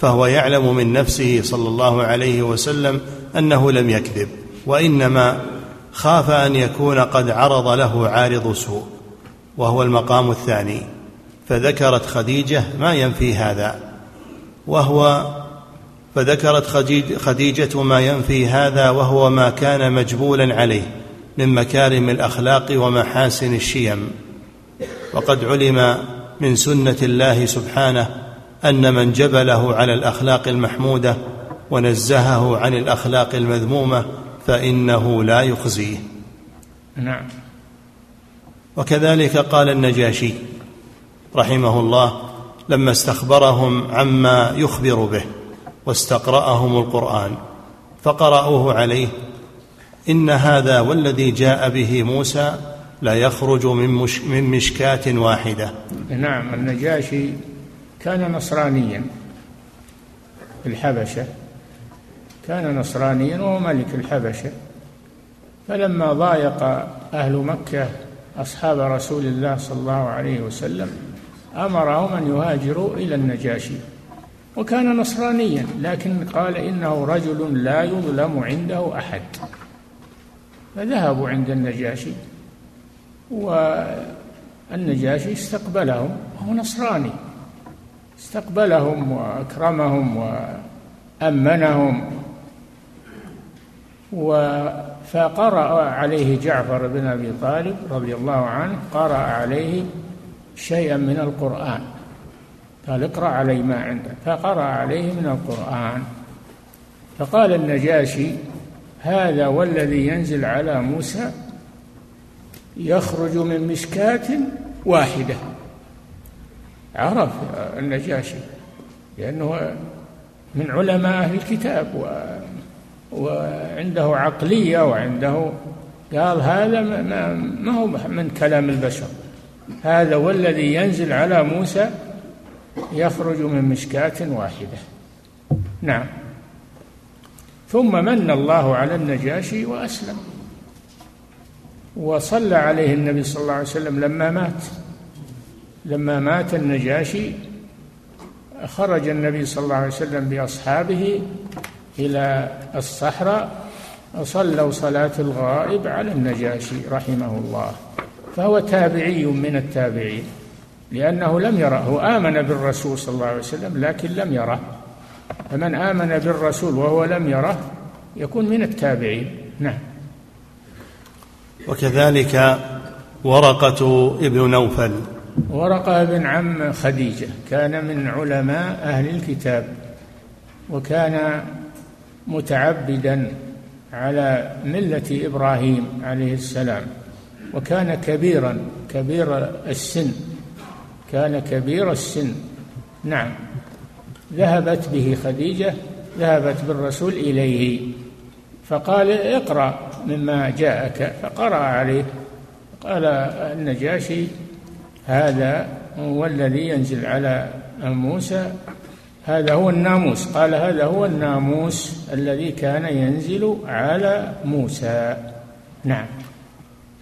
فهو يعلم من نفسه صلى الله عليه وسلم أنه لم يكذب وإنما خاف أن يكون قد عرض له عارض سوء وهو المقام الثاني. فذكرت خديجة ما ينفي هذا وهو فذكرت خديجة ما ينفي هذا وهو ما كان مجبولا عليه من مكارم الأخلاق ومحاسن الشيم. وقد علم من سنة الله سبحانه أن من جبله على الأخلاق المحمودة ونزهه عن الأخلاق المذمومة فإنه لا يخزيه. نعم. وكذلك قال النجاشي رحمه الله لما استخبرهم عما يخبر به واستقرأهم القرآن فقرأوه عليه إن هذا والذي جاء به موسى لا يخرج من, مش من مشكاة واحدة. نعم النجاشي كان نصرانيا في الحبشة كان نصرانيا وهو ملك الحبشة فلما ضايق أهل مكة أصحاب رسول الله صلى الله عليه وسلم أمرهم أن يهاجروا إلى النجاشي. وكان نصرانيا لكن قال إنه رجل لا يظلم عنده أحد. فذهبوا عند النجاشي. والنجاشي استقبلهم وهو نصراني. استقبلهم وأكرمهم وأمنهم. فقرأ عليه جعفر بن أبي طالب رضي الله عنه قرأ عليه شيئا من القرآن. قال اقرأ علي ما عندك. فقرأ عليه من القرآن. فقال النجاشي هذا والذي ينزل على موسى يخرج من مشكاة واحدة. عرف النجاشي لأنه من علماء أهل الكتاب و وعنده عقلية وعنده قال هذا ما, ما هو من كلام البشر. هذا والذي ينزل على موسى يخرج من مشكاة واحدة. نعم. ثم من الله على النجاشي وأسلم. وصلى عليه النبي صلى الله عليه وسلم لما مات. لما مات النجاشي خرج النبي صلى الله عليه وسلم بأصحابه إلى الصحراء وصلوا صلاة الغائب على النجاشي رحمه الله. فهو تابعي من التابعين لأنه لم يره. هو آمن بالرسول صلى الله عليه وسلم لكن لم يره. فمن آمن بالرسول وهو لم يره يكون من التابعين. نعم. وكذلك ورقة ابن نوفل. ورقة بن عم خديجة. كان من علماء أهل الكتاب وكان متعبدا على ملة إبراهيم عليه السلام. وكان كبيرا كبير السن كان كبير السن. نعم. ذهبت به خديجة ذهبت بالرسول إليه فقال اقرأ مما جاءك فقرأ عليه. قال النجاشي هذا هو الذي ينزل على موسى هذا هو الناموس. قال هذا هو الناموس الذي كان ينزل على موسى. نعم.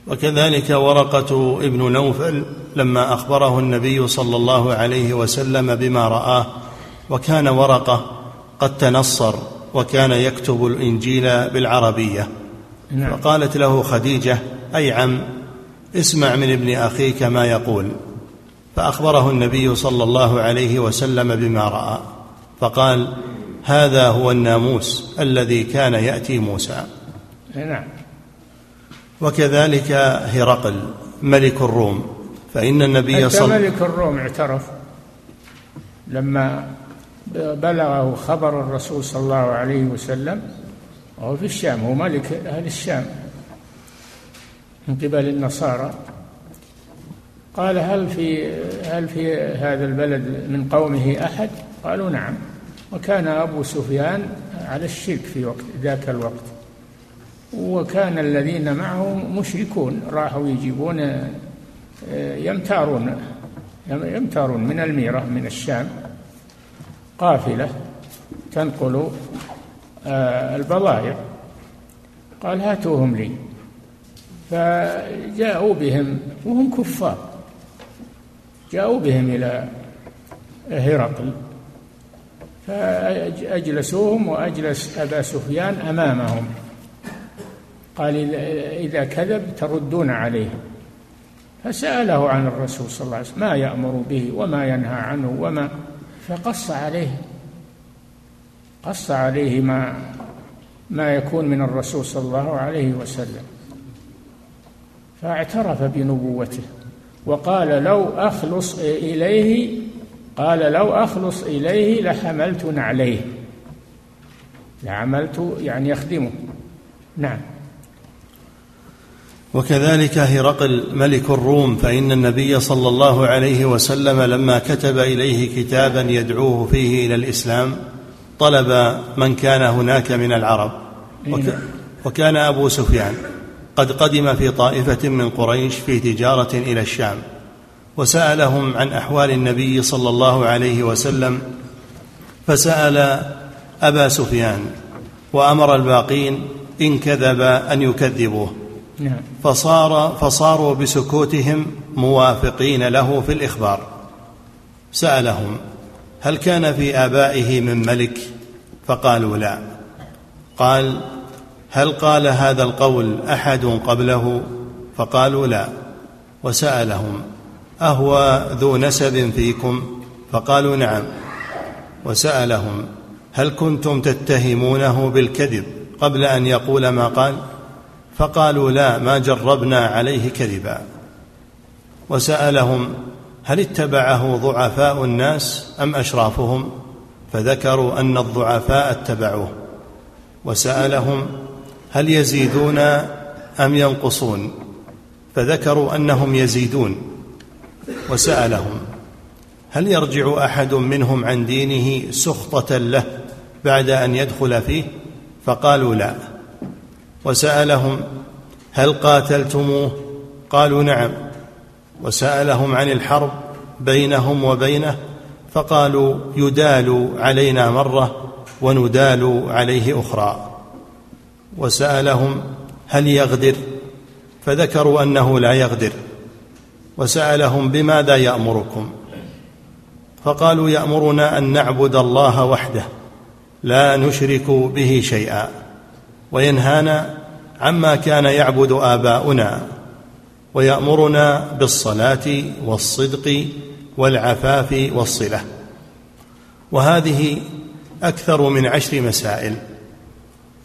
وكذلك ورقة ابن نوفل لما أخبره النبي صلى الله عليه وسلم بما رآه وكان ورقة قد تنصر وكان يكتب الإنجيل بالعربية. نعم. فقالت له خديجة أي عم اسمع من ابن أخيك ما يقول. فأخبره النبي صلى الله عليه وسلم بما رأى. فقال هذا هو الناموس الذي كان يأتي موسى. نعم. وكذلك هرقل ملك الروم. فإن النبي صلى ملك الروم اعترف. لما بلغه خبر الرسول صلى الله عليه وسلم وهو في الشام هو ملك أهل الشام من قبل النصارى قال هل في هل في هذا البلد من قومه أحد؟ قالوا نعم. وكان أبو سفيان على الشرك في وقت ذاك الوقت. وكان الذين معه مشركون راحوا يجيبون آه، يمتارون يمتارون من الميرة من الشام قافلة تنقل آه، البضائع. قال هاتوهم لي. فجاءوا بهم وهم كفار. جاءوا بهم إلى هرقل. فأجلسوهم وأجلس أبا سفيان أمامهم. قال إذا كذب تردون عليه. فسأله عن الرسول صلى الله عليه وسلم ما يأمر به وما ينهى عنه وما فقص عليه. قص عليه ما ما يكون من الرسول صلى الله عليه وسلم. فاعترف بنبوته وقال لو أخلص إليه قال لو أخلص إليه لحملت نعليه لعملت يعني يخدمه. نعم. وكذلك هرقل ملك الروم فإن النبي صلى الله عليه وسلم لما كتب إليه كتابا يدعوه فيه إلى الإسلام طلب من كان هناك من العرب. وكان أبو سفيان قد قدم في طائفة من قريش في تجارة إلى الشام وسألهم عن أحوال النبي صلى الله عليه وسلم فسأل أبا سفيان وأمر الباقين إن كذب أن يكذبوه. نعم. فصار فصاروا بسكوتهم موافقين له في الإخبار. سألهم هل كان في آبائه من ملك؟ فقالوا لا. قال هل قال هذا القول أحد قبله؟ فقالوا لا. وسألهم أهو ذو نسب فيكم؟ فقالوا نعم. وسألهم هل كنتم تتهمونه بالكذب قبل أن يقول ما قال؟ فقالوا لا ما جربنا عليه كذبا. وسألهم هل اتبعه ضعفاء الناس أم أشرافهم؟ فذكروا أن الضعفاء اتبعوه. وسألهم هل يزيدون أم ينقصون؟ فذكروا أنهم يزيدون. وسألهم هل يرجع أحد منهم عن دينه سخطة له بعد أن يدخل فيه؟ فقالوا لا. وسألهم هل قاتلتموه؟ قالوا نعم. وسألهم عن الحرب بينهم وبينه فقالوا يدال علينا مرة وندال عليه أخرى. وسألهم هل يغدر؟ فذكروا أنه لا يغدر. وسألهم بماذا يأمركم؟ فقالوا يأمرنا أن نعبد الله وحده لا نشرك به شيئا. وينهانا عما كان يعبد آباؤنا ويأمرنا بالصلاة والصدق والعفاف والصلة. وهذه أكثر من عشر مسائل.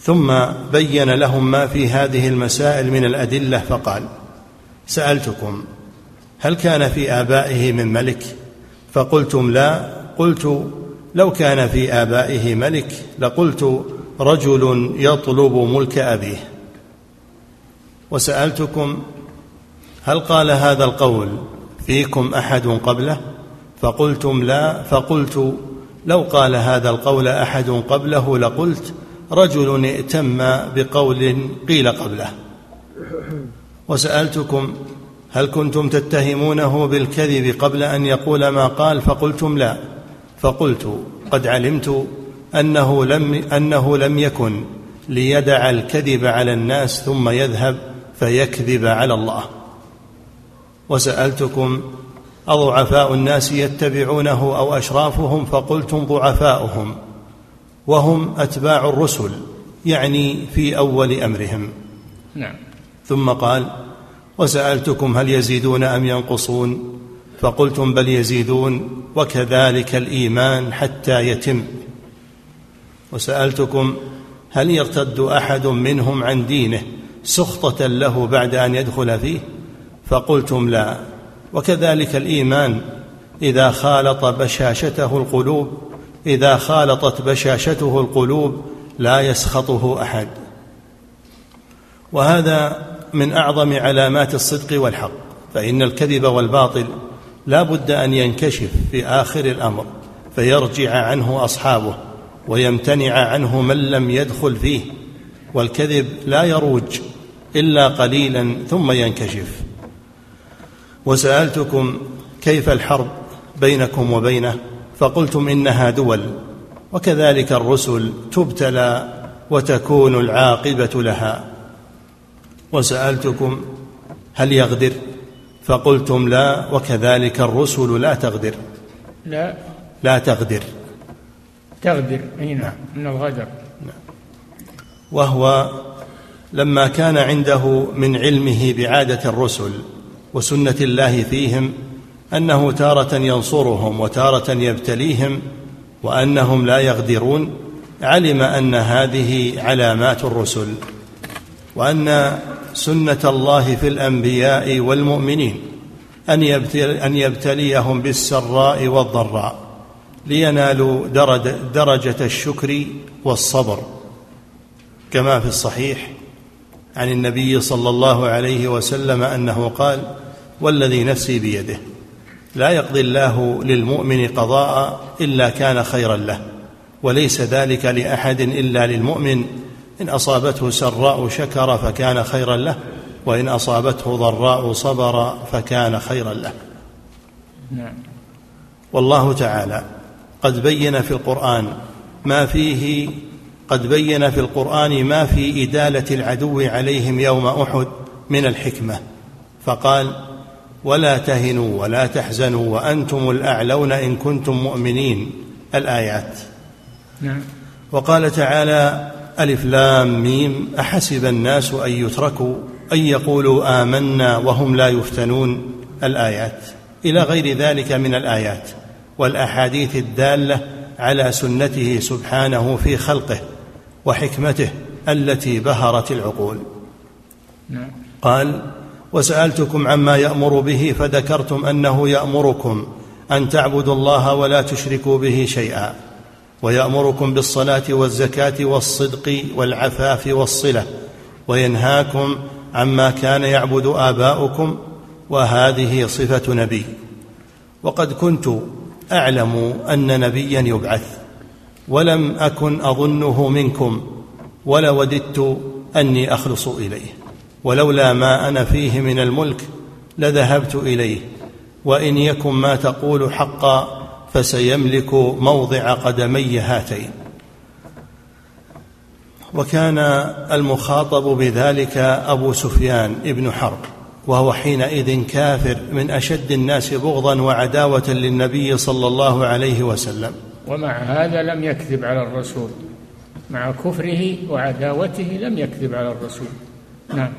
ثم بين لهم ما في هذه المسائل من الأدلة فقال سألتكم هل كان في آبائه من ملك؟ فقلتم لا. قلت لو كان في آبائه ملك لقلت رجل يطلب ملك أبيه. وسألتكم هل قال هذا القول فيكم أحد قبله؟ فقلتم لا فقلت لو قال هذا القول أحد قبله لقلت رجل ائتم بقول قيل قبله. وسألتكم هل كنتم تتهمونه بالكذب قبل أن يقول ما قال؟ فقلتم لا. فقلت قد علمت أنه لم, أنه لم يكن ليدع الكذب على الناس ثم يذهب فيكذب على الله. وسألتكم أضعفاء الناس يتبعونه أو أشرافهم؟ فقلتم ضعفاؤهم وهم أتباع الرسل يعني في أول أمرهم. نعم. ثم قال وسألتكم هل يزيدون أم ينقصون؟ فقلتم بل يزيدون وكذلك الإيمان حتى يتم. وسألتكم هل يرتد أحد منهم عن دينه؟ سخطة له بعد أن يدخل فيه فقلتم لا. وكذلك الإيمان إذا خالط بشاشته القلوب إذا خالطت بشاشته القلوب لا يسخطه أحد. وهذا من أعظم علامات الصدق والحق فإن الكذب والباطل لا بد أن ينكشف في آخر الأمر فيرجع عنه أصحابه ويمتنع عنه من لم يدخل فيه. والكذب لا يروج إلا قليلا ثم ينكشف. وسألتكم كيف الحرب بينكم وبينه؟ فقلتم إنها دول وكذلك الرسل تبتلى وتكون العاقبة لها. وسألتكم هل يغدر؟ فقلتم لا وكذلك الرسل لا تغدر. لا. لا تغدر. تغدر إي نعم من الغدر. وهو لما كان عنده من علمه بعادة الرسل وسنة الله فيهم أنه تارة ينصرهم وتارة يبتليهم وأنهم لا يغدرون علم أن هذه علامات الرسل وأن سنة الله في الأنبياء والمؤمنين أن أن يبتليهم بالسراء والضراء لينالوا درجة الشكر والصبر. كما في الصحيح عن النبي صلى الله عليه وسلم أنه قال والذي نفسي بيده لا يقضي الله للمؤمن قضاء إلا كان خيرا له وليس ذلك لأحد إلا للمؤمن. إن أصابته سراء شكر فكان خيرا له وإن أصابته ضراء صبر فكان خيرا له. نعم. والله تعالى قد بين في القرآن ما فيه قد بين في القرآن ما في إدالة العدو عليهم يوم أحد من الحكمة. فقال ولا تهنوا ولا تحزنوا وأنتم الأعلون إن كنتم مؤمنين. الآيات. نعم. وقال تعالى ألف لام ميم أحسب الناس أن يتركوا أن يقولوا آمنا وهم لا يفتنون. الآيات. إلى غير ذلك من الآيات والأحاديث الدالة على سنته سبحانه في خلقه. وحكمته التي بهرت العقول. نعم. قال وسألتكم عما يأمر به فذكرتم أنه يأمركم أن تعبدوا الله ولا تشركوا به شيئا ويأمركم بالصلاة والزكاة والصدق والعفاف والصلة وينهاكم عما كان يعبد آباؤكم وهذه صفة نبي. وقد كنت أعلم أن نبيا يبعث. ولم أكن أظنه منكم ولوددت أني أخلص إليه. ولولا ما أنا فيه من الملك لذهبت إليه. وإن يكن ما تقول حقا فسيملك موضع قدمي هاتين. وكان المخاطب بذلك أبو سفيان ابن حرب وهو حينئذ كافر من أشد الناس بغضا وعداوة للنبي صلى الله عليه وسلم. ومع هذا لم يكذب على الرسول. مع كفره وعداوته لم يكذب على الرسول. نعم.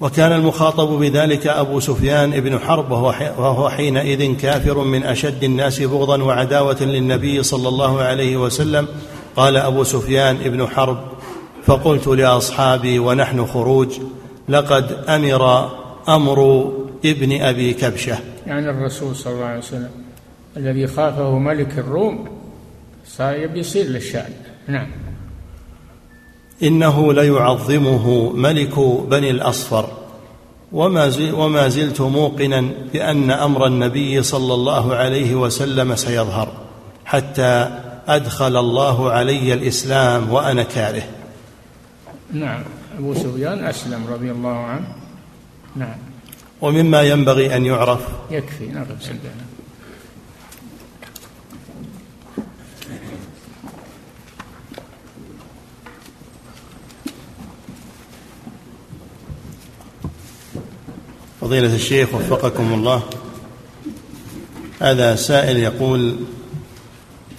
وكان المخاطب بذلك أبو سفيان بن حرب وهو حينئذ كافر من أشد الناس بغضا وعداوة للنبي صلى الله عليه وسلم. قال أبو سفيان بن حرب فقلت لأصحابي ونحن خروج لقد أمر أمر ابن أبي كبشة. يعني الرسول صلى الله عليه وسلم. الذي خافه ملك الروم صار يصير للشأن. نعم. إنه ليعظمه ملك بني الأصفر. وما, وما زلت موقنا بأن أمر النبي صلى الله عليه وسلم سيظهر حتى أدخل الله علي الإسلام وأنا كاره. نعم. أبو سفيان أسلم رضي الله عنه. نعم. ومما ينبغي أن يعرف. يكفي. نقف فضيلة الشيخ وفقكم الله. هذا سائل يقول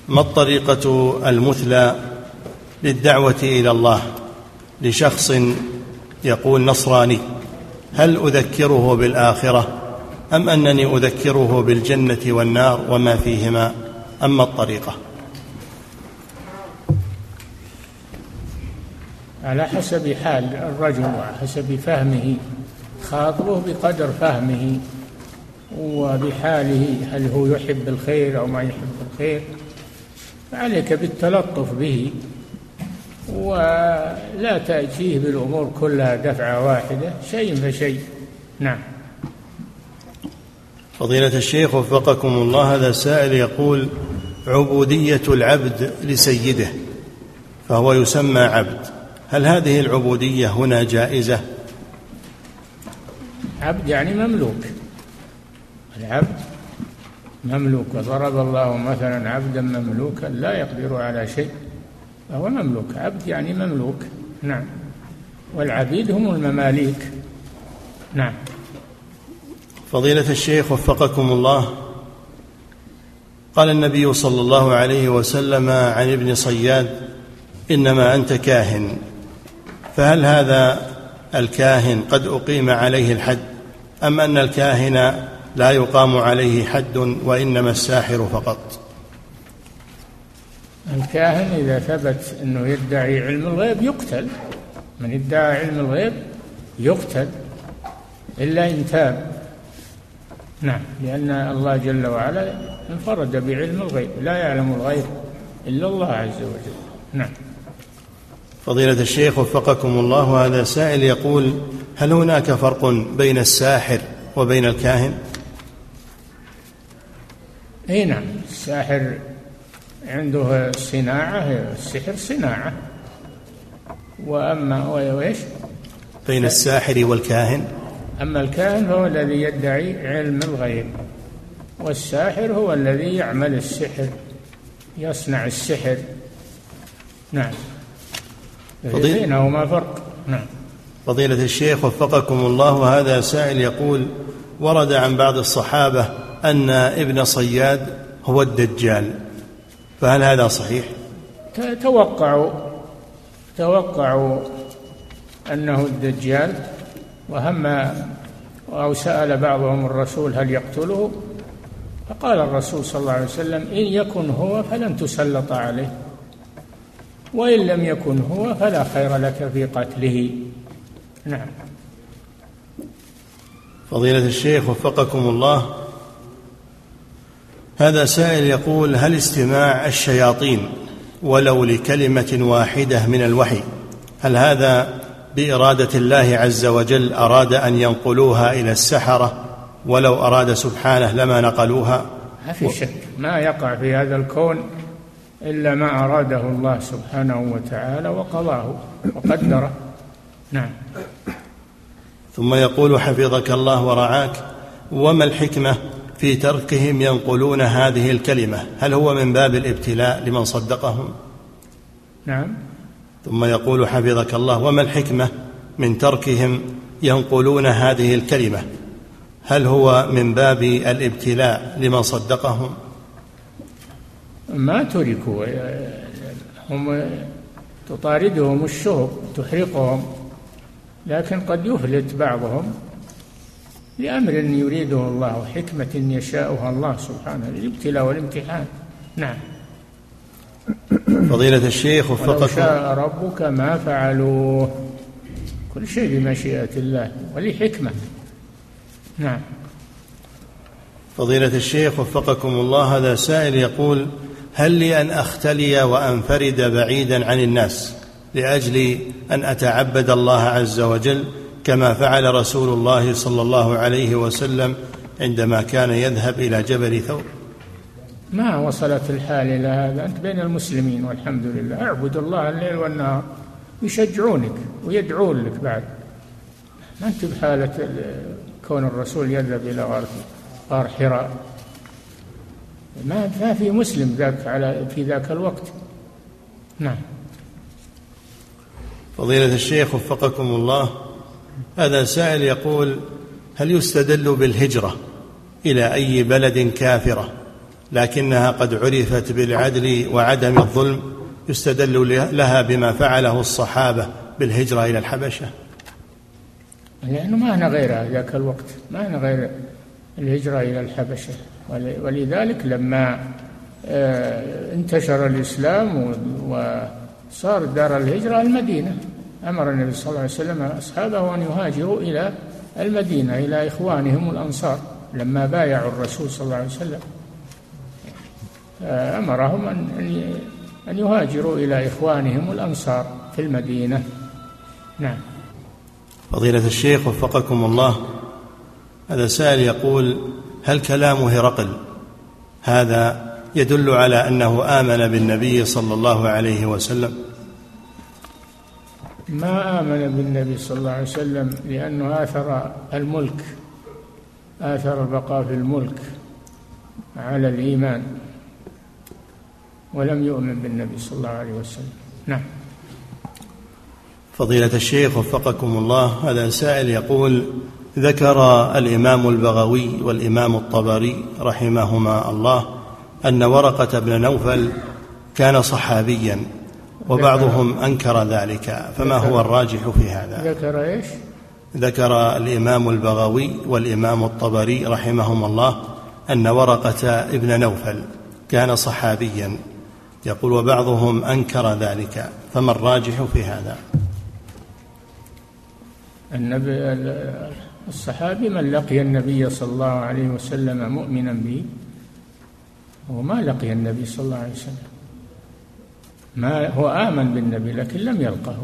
ما الطريقة المثلى للدعوة إلى الله لشخص يقول نصراني هل أذكره بالآخرة أم أنني أذكره بالجنة والنار وما فيهما أما الطريقة؟ على حسب حال الرجل وحسب فهمه. خاطبه بقدر فهمه وبحاله هل هو يحب الخير أو ما يحب الخير. فعليك بالتلطف به ولا تأتيه بالأمور كلها دفعة واحدة شيء فشيء. نعم. فضيلة الشيخ وفقكم الله هذا سائل يقول عبودية العبد لسيده فهو يسمى عبد. هل هذه العبودية هنا جائزة؟ عبد يعني مملوك. العبد مملوك. وضرب الله مثلا عبدا مملوكا لا يقدر على شيء فهو مملوك. عبد يعني مملوك. نعم. والعبيد هم المماليك. نعم. فضيلة الشيخ وفقكم الله. قال النبي صلى الله عليه وسلم عن ابن صياد إنما أنت كاهن. فهل هذا الكاهن قد أقيم عليه الحد؟ أم أن الكاهن لا يقام عليه حد وإنما الساحر فقط؟ الكاهن إذا ثبت أنه يدعي علم الغيب يقتل. من ادعى علم الغيب يقتل. إلا إن تاب. نعم لأن الله جل وعلا انفرد بعلم الغيب. لا يعلم الغيب إلا الله عز وجل. نعم. فضيلة الشيخ وفقكم الله هذا سائل يقول هل هناك فرق بين الساحر وبين الكاهن؟ إي نعم الساحر عنده صناعة السحر صناعة. وأما وإيش؟ بين الساحر والكاهن؟ أما الكاهن فهو الذي يدعي علم الغيب والساحر هو الذي يعمل السحر يصنع السحر. نعم. بينهما فرق. نعم. فضيلة الشيخ وفقكم الله هذا سائل يقول ورد عن بعض الصحابة أن ابن صياد هو الدجال فهل هذا صحيح؟ توقعوا توقعوا أنه الدجال وهم أو سأل بعضهم الرسول هل يقتله فقال الرسول صلى الله عليه وسلم إن يكن هو فلن تسلط عليه وإن لم يكن هو فلا خير لك في قتله نعم. فضيلة الشيخ وفقكم الله هذا سائل يقول هل استماع الشياطين ولو لكلمة واحدة من الوحي هل هذا بإرادة الله عز وجل أراد أن ينقلوها إلى السحرة؟ ولو أراد سبحانه لما نقلوها؟ ما في شك ما يقع في هذا الكون إلا ما أراده الله سبحانه وتعالى وقضاه وقدره. نعم. ثم يقول حفظك الله ورعاك وما الحكمة في تركهم ينقلون هذه الكلمة؟ هل هو من باب الابتلاء لمن صدقهم؟ نعم. ثم يقول حفظك الله وما الحكمة من تركهم ينقلون هذه الكلمة؟ هل هو من باب الابتلاء لمن صدقهم؟ ما تركوا هم تطاردهم الشهب تحرقهم. لكن قد يفلت بعضهم لأمر يريده الله وحكمة يشاؤها الله سبحانه للابتلاء والامتحان. نعم. فضيلة الشيخ وفقكم. شاء ربك ما فعلوه. كل شيء بمشيئة الله ولحكمة. نعم. فضيلة الشيخ وفقكم الله هذا سائل يقول هل لي أن أختلي وأنفرد بعيدا عن الناس؟ لأجل أن أتعبد الله عز وجل كما فعل رسول الله صلى الله عليه وسلم عندما كان يذهب إلى جبل ثور. ما وصلت الحال إلى هذا؟ أنت بين المسلمين والحمد لله. اعبد الله الليل والنهار. يشجعونك ويدعون لك بعد. ما أنت بحالة كون الرسول يذهب إلى غار غار حراء؟ ما ما في مسلم ذاك على في ذاك الوقت. نعم. فضيلة الشيخ وفقكم الله هذا سائل يقول هل يستدل بالهجرة إلى أي بلد كافرة لكنها قد عرفت بالعدل وعدم الظلم يستدل لها بما فعله الصحابة بالهجرة إلى الحبشة؟ لأنه ما هنا غير ذاك الوقت ما هنا غير الهجرة إلى الحبشة. ولذلك لما آه، انتشر الإسلام وصار دار الهجرة المدينة. أمر النبي صلى الله عليه وسلم أصحابه أن يهاجروا إلى المدينة إلى إخوانهم الأنصار لما بايعوا الرسول صلى الله عليه وسلم. أمرهم أن أن يهاجروا إلى إخوانهم الأنصار في المدينة. نعم. فضيلة الشيخ وفقكم الله هذا سائل يقول هل كلام هرقل؟ هذا يدل على أنه آمن بالنبي صلى الله عليه وسلم. ما آمن بالنبي صلى الله عليه وسلم لأنه آثر الملك آثر البقاء في الملك على الإيمان ولم يؤمن بالنبي صلى الله عليه وسلم. نعم. فضيلة الشيخ وفقكم الله هذا سائل يقول ذكر الإمام البغوي والإمام الطبري رحمهما الله أن ورقة بن نوفل كان صحابيا وبعضهم أنكر ذلك فما هو الراجح في هذا؟ ذكر إيش؟ ذكر الإمام البغوي والإمام الطبري رحمهما الله أن ورقة ابن نوفل كان صحابيا. يقول وبعضهم أنكر ذلك فما الراجح في هذا؟ النبي الصحابي من لقي النبي صلى الله عليه وسلم مؤمنا به؟ وما لقي النبي صلى الله عليه وسلم. ما هو آمن بالنبي لكن لم يلقه.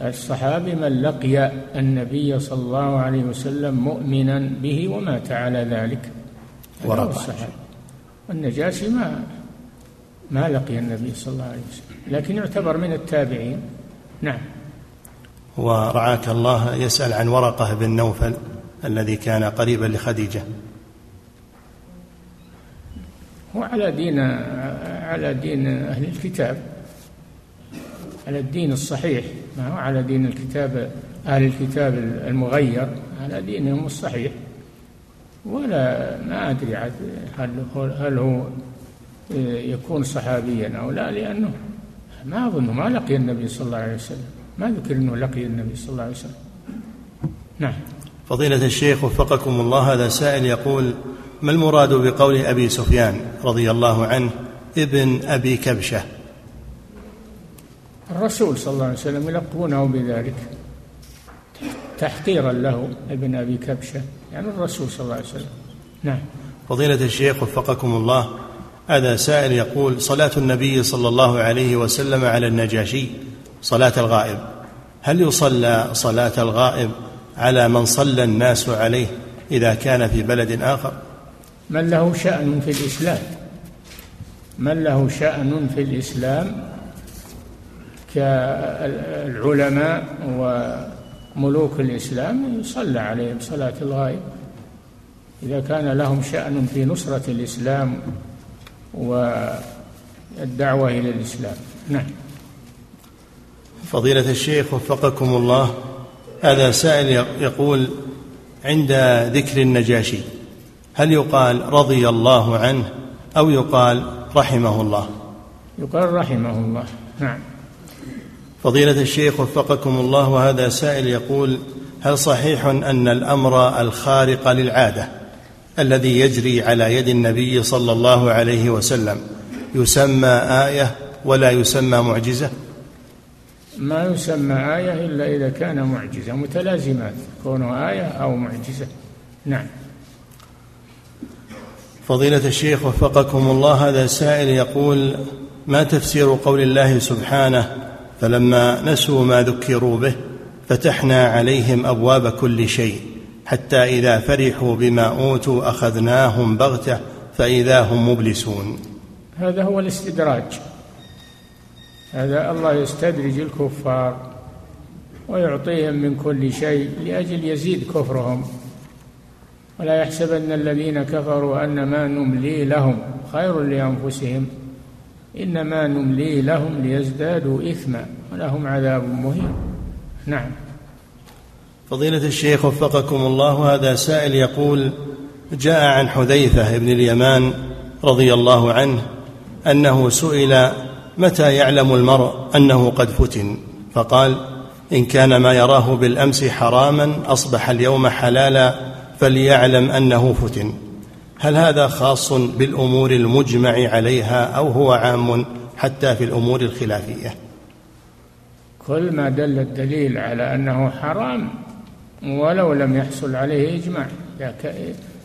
الصحابي من لقي النبي صلى الله عليه وسلم مؤمنا به ومات على ذلك. الصحابي والنجاشي ما ما لقي النبي صلى الله عليه وسلم. لكن يعتبر من التابعين. نعم. ورعاك الله يسأل عن ورقة بن نوفل الذي كان قريبا لخديجة. هو على دين على دين أهل الكتاب على الدين الصحيح ما هو على دين الكتاب أهل الكتاب المغير على دينهم الصحيح. ولا ما أدري هل هو, هل هو يكون صحابيا أو لا لأنه ما أظن ما لقي النبي صلى الله عليه وسلم. ما ذكر أنه لقي النبي صلى الله عليه وسلم. نعم. فضيلة الشيخ وفقكم الله هذا سائل يقول ما المراد بقول أبي سفيان رضي الله عنه ابن أبي كبشة؟ الرسول صلى الله عليه وسلم يلقونه بذلك تحقيرا له ابن أبي كبشة يعني الرسول صلى الله عليه وسلم. نعم. فضيلة الشيخ وفقكم الله هذا سائل يقول صلاة النبي صلى الله عليه وسلم على النجاشي صلاة الغائب هل يصلى صلاة الغائب على من صلى الناس عليه إذا كان في بلد آخر؟ من له شأن في الإسلام؟ من له شأن في الإسلام كالعلماء وملوك الإسلام يصلى عليهم صلاة الغائب. إذا كان لهم شأن في نصرة الإسلام والدعوة إلى الإسلام. نعم. فضيلة الشيخ وفقكم الله هذا سائل يقول عند ذكر النجاشي هل يقال رضي الله عنه أو يقال رحمه الله؟ يقال رحمه الله نعم. فضيلة الشيخ وفقكم الله وهذا سائل يقول هل صحيح أن الأمر الخارق للعادة الذي يجري على يد النبي صلى الله عليه وسلم يسمى آية ولا يسمى معجزة؟ ما يسمى آية إلا إذا كان معجزة متلازمات كونه آية أو معجزة. نعم. فضيلة الشيخ وفقكم الله هذا سائل يقول ما تفسير قول الله سبحانه فلما نسوا ما ذكروا به فتحنا عليهم أبواب كل شيء حتى إذا فرحوا بما أوتوا أخذناهم بغتة فإذا هم مبلسون هذا هو الاستدراج. هذا الله يستدرج الكفار ويعطيهم من كل شيء لأجل يزيد كفرهم. ولا يحسبن الذين كفروا أن ما نملي لهم خير لأنفسهم إنما نملي لهم ليزدادوا إثما ولهم عذاب مهين. نعم. فضيلة الشيخ وفقكم الله هذا سائل يقول جاء عن حذيفة بن اليمان رضي الله عنه أنه سئل متى يعلم المرء أنه قد فتن؟ فقال إن كان ما يراه بالأمس حراما أصبح اليوم حلالا فليعلم أنه فتن. هل هذا خاص بالأمور المجمع عليها أو هو عام حتى في الأمور الخلافية؟ كل ما دل الدليل على أنه حرام ولو لم يحصل عليه إجماع.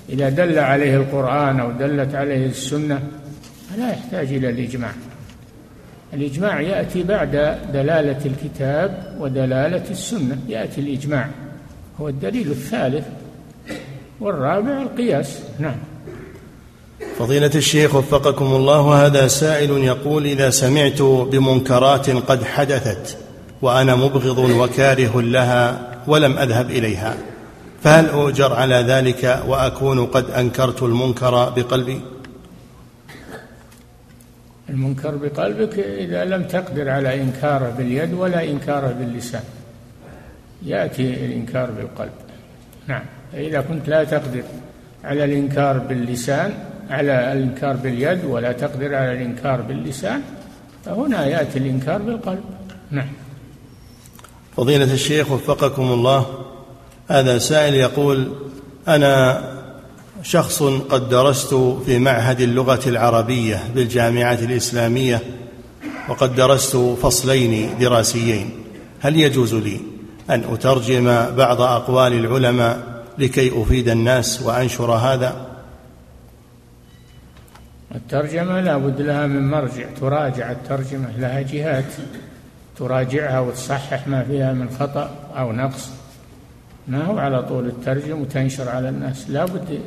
إذا دل عليه القرآن أو دلت عليه السنة فلا يحتاج إلى الإجماع. الإجماع يأتي بعد دلالة الكتاب ودلالة السنة. يأتي الإجماع. هو الدليل الثالث والرابع القياس. نعم. فضيلة الشيخ وفقكم الله وهذا سائل يقول إذا سمعت بمنكرات قد حدثت وأنا مبغض وكاره لها ولم أذهب إليها فهل أؤجر على ذلك وأكون قد أنكرت المنكر بقلبي؟ المنكر بقلبك إذا لم تقدر على انكاره باليد ولا انكاره باللسان. يأتي الإنكار بالقلب. نعم. إذا كنت لا تقدر على الإنكار باللسان على الإنكار باليد ولا تقدر على الإنكار باللسان فهنا يأتي الإنكار بالقلب. نعم. فضيلة الشيخ وفقكم الله هذا سائل يقول أنا شخص قد درست في معهد اللغة العربية بالجامعة الإسلامية وقد درست فصلين دراسيين. هل يجوز لي أن أترجم بعض أقوال العلماء لكي أفيد الناس وأنشر هذا؟ الترجمة لا بد لها من مرجع. تراجع الترجمة. لها جهات. تراجعها وتصحح ما فيها من خطأ أو نقص. ما هو على طول الترجم وتنشر على الناس. لا بد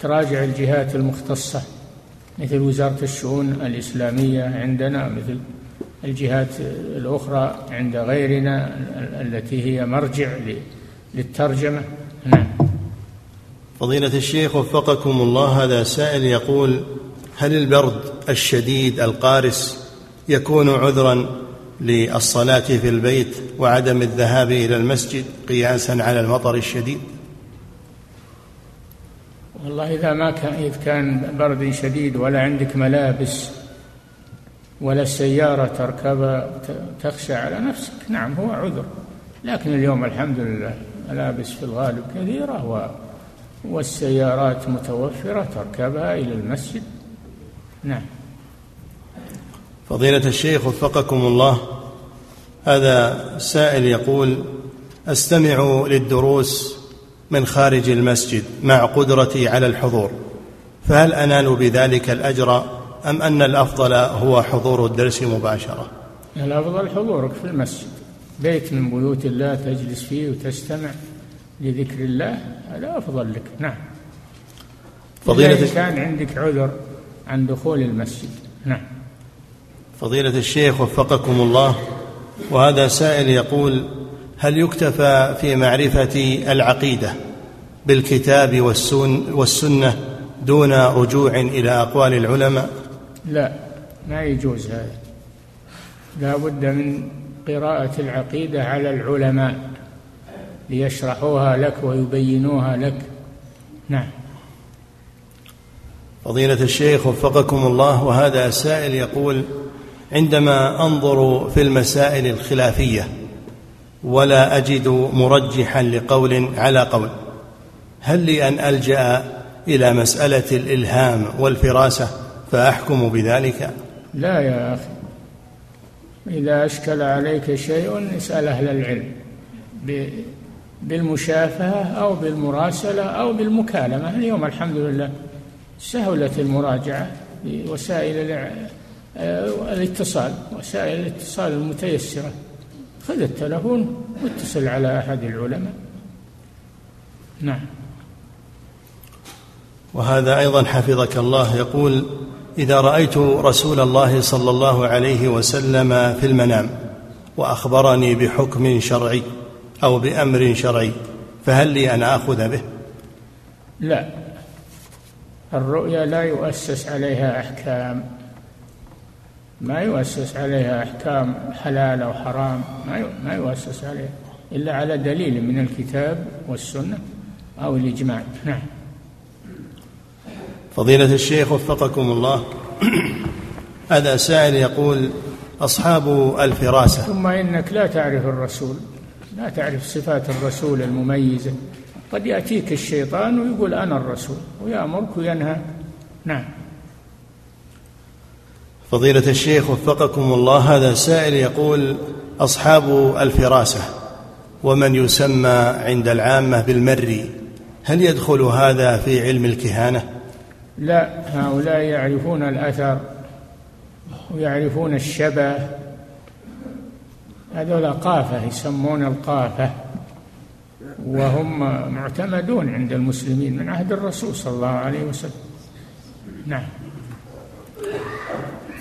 تراجع الجهات المختصة. مثل وزارة الشؤون الإسلامية عندنا مثل الجهات الأخرى عند غيرنا التي هي مرجع للترجمة. نعم. فضيلة الشيخ وفقكم الله هذا سائل يقول هل البرد الشديد القارس يكون عذرا للصلاة في البيت وعدم الذهاب إلى المسجد قياسا على المطر الشديد؟ والله إذا ما كان إذا كان برد شديد ولا عندك ملابس ولا السيارة تركبها تخشى على نفسك نعم هو عذر. لكن اليوم الحمد لله ملابس في الغالب كثيرة والسيارات متوفرة تركبها إلى المسجد. نعم. فضيلة الشيخ وفقكم الله هذا سائل يقول أستمع للدروس من خارج المسجد مع قدرتي على الحضور فهل أنال بذلك الأجر أم أن الأفضل هو حضور الدرس مباشرة؟ الأفضل حضورك في المسجد. بيت من بيوت الله تجلس فيه وتستمع. لذكر الله هذا أفضل لك. نعم. فضيلة كان عندك عذر عن دخول المسجد. نعم. فضيلة الشيخ وفقكم الله وهذا سائل يقول هل يكتفى في معرفة العقيدة بالكتاب والسن والسنة دون رجوع إلى أقوال العلماء؟ لا ما يجوز هذا. لا بد من قراءة العقيدة على العلماء. ليشرحوها لك ويبينوها لك. نعم. فضيلة الشيخ وفقكم الله وهذا السائل يقول عندما أنظر في المسائل الخلافية ولا أجد مرجحا لقول على قول هل لي أن ألجأ إلى مسألة الإلهام والفراسة فأحكم بذلك؟ لا يا أخي. إذا أشكل عليك شيء اسأل أهل العلم. بالمشافهة أو بالمراسلة أو بالمكالمة. اليوم الحمد لله سهلت المراجعة بوسائل آه، الاتصال وسائل الاتصال المتيسرة. خذ التلفون واتصل على أحد العلماء. نعم. وهذا أيضا حفظك الله يقول إذا رأيت رسول الله صلى الله عليه وسلم في المنام وأخبرني بحكم شرعي أو بأمر شرعي فهل لي أن آخذ به؟ لا. الرؤيا لا يؤسس عليها أحكام. ما يؤسس عليها أحكام حلال أو حرام ما ما يؤسس عليها إلا على دليل من الكتاب والسنة أو الإجماع. نعم. فضيلة الشيخ وفقكم الله. هذا سائل يقول أصحاب الفراسة. ثم إنك لا تعرف الرسول. لا تعرف صفات الرسول المميزة قد يأتيك الشيطان ويقول أنا الرسول ويأمرك وينهى. نعم. فضيلة الشيخ وفقكم الله هذا سائل يقول أصحاب الفراسة ومن يسمى عند العامة بالمري هل يدخل هذا في علم الكهانة؟ لا هؤلاء يعرفون الأثر ويعرفون الشبه هذول قافة يسمون القافة وهم معتمدون عند المسلمين من عهد الرسول صلى الله عليه وسلم. نعم.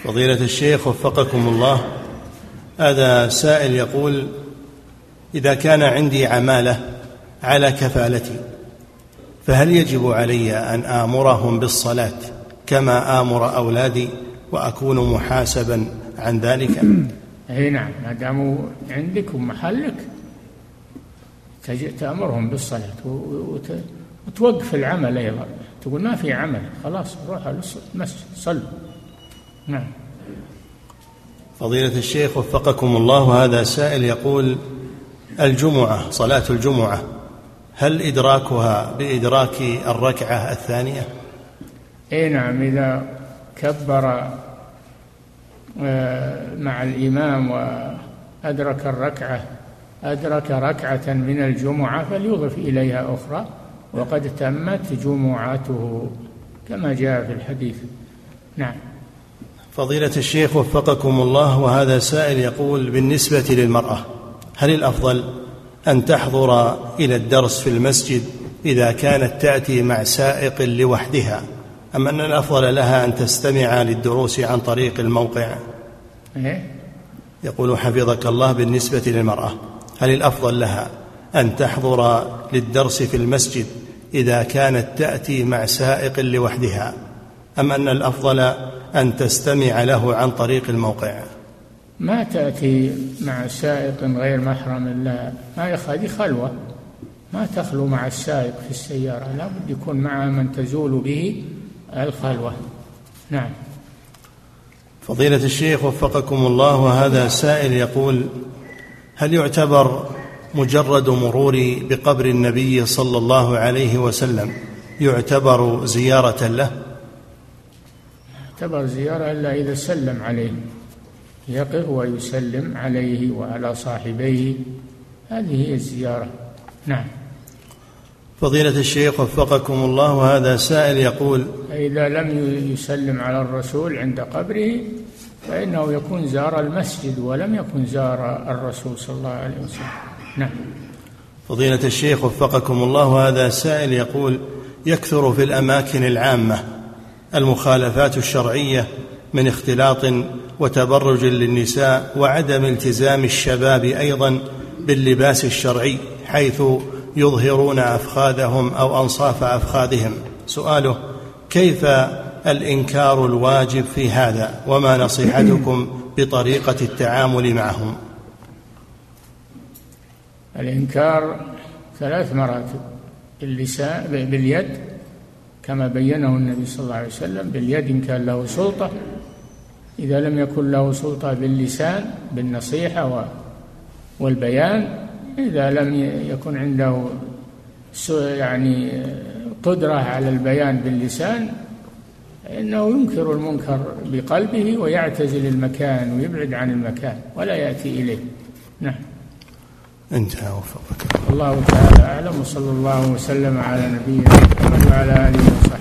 فضيلة الشيخ وفقكم الله هذا سائل يقول إذا كان عندي عمالة على كفالتي فهل يجب علي أن آمرهم بالصلاة كما آمر أولادي وأكون محاسبا عن ذلك؟ اي نعم ما داموا عندك ومحلك. تأمرهم بالصلاة وتوقف العمل أيضا. تقول ما في عمل خلاص روح المسجد صل نعم. فضيلة الشيخ وفقكم الله هذا سائل يقول الجمعة صلاة الجمعة هل إدراكها بإدراك الركعة الثانية؟ اي نعم إذا كبر مع الإمام وأدرك الركعة أدرك ركعة من الجمعة فليضف إليها أخرى وقد تمت جمعته كما جاء في الحديث. نعم. فضيلة الشيخ وفقكم الله وهذا سائل يقول بالنسبة للمرأة هل الأفضل أن تحضر إلى الدرس في المسجد إذا كانت تأتي مع سائق لوحدها أم أن الأفضل لها أن تستمع للدروس عن طريق الموقع؟ إيه؟ يقول حفظك الله بالنسبة للمرأة. هل الأفضل لها أن تحضر للدرس في المسجد إذا كانت تأتي مع سائق لوحدها؟ أم أن الأفضل أن تستمع له عن طريق الموقع؟ ما تأتي مع سائق غير محرم إلا هذه خلوة. ما تخلو مع السائق في السيارة. لابد يكون معها من تزول به الخلوة. نعم. فضيلة الشيخ وفقكم الله وهذا سائل يقول هل يعتبر مجرد مروري بقبر النبي صلى الله عليه وسلم يعتبر زيارة له؟ يعتبر زيارة إلا إذا سلم عليه يقف ويسلم عليه وعلى صاحبيه. هذه هي الزيارة. نعم. فضيلة الشيخ وفقكم الله وهذا سائل يقول إذا لم يسلم على الرسول عند قبره فإنه يكون زار المسجد ولم يكن زار الرسول صلى الله عليه وسلم. نعم. فضيلة الشيخ وفقكم الله هذا سائل يقول يكثر في الأماكن العامة المخالفات الشرعية من اختلاط وتبرج للنساء وعدم التزام الشباب أيضا باللباس الشرعي حيث يظهرون أفخاذهم أو أنصاف أفخاذهم. سؤاله كيف الإنكار الواجب في هذا؟ وما نصيحتكم بطريقة التعامل معهم؟ الإنكار ثلاث مراتب. باللسان باليد كما بينه النبي صلى الله عليه وسلم باليد إن كان له سلطة. إذا لم يكن له سلطة باللسان بالنصيحة والبيان إذا لم يكن عنده يعني قدرة على البيان باللسان إنه ينكر المنكر بقلبه ويعتزل المكان ويبعد عن المكان ولا يأتي إليه. نعم. انتهى وفقك الله. تعالى أعلم وصلى الله وسلم على نبينا محمد وعلى آله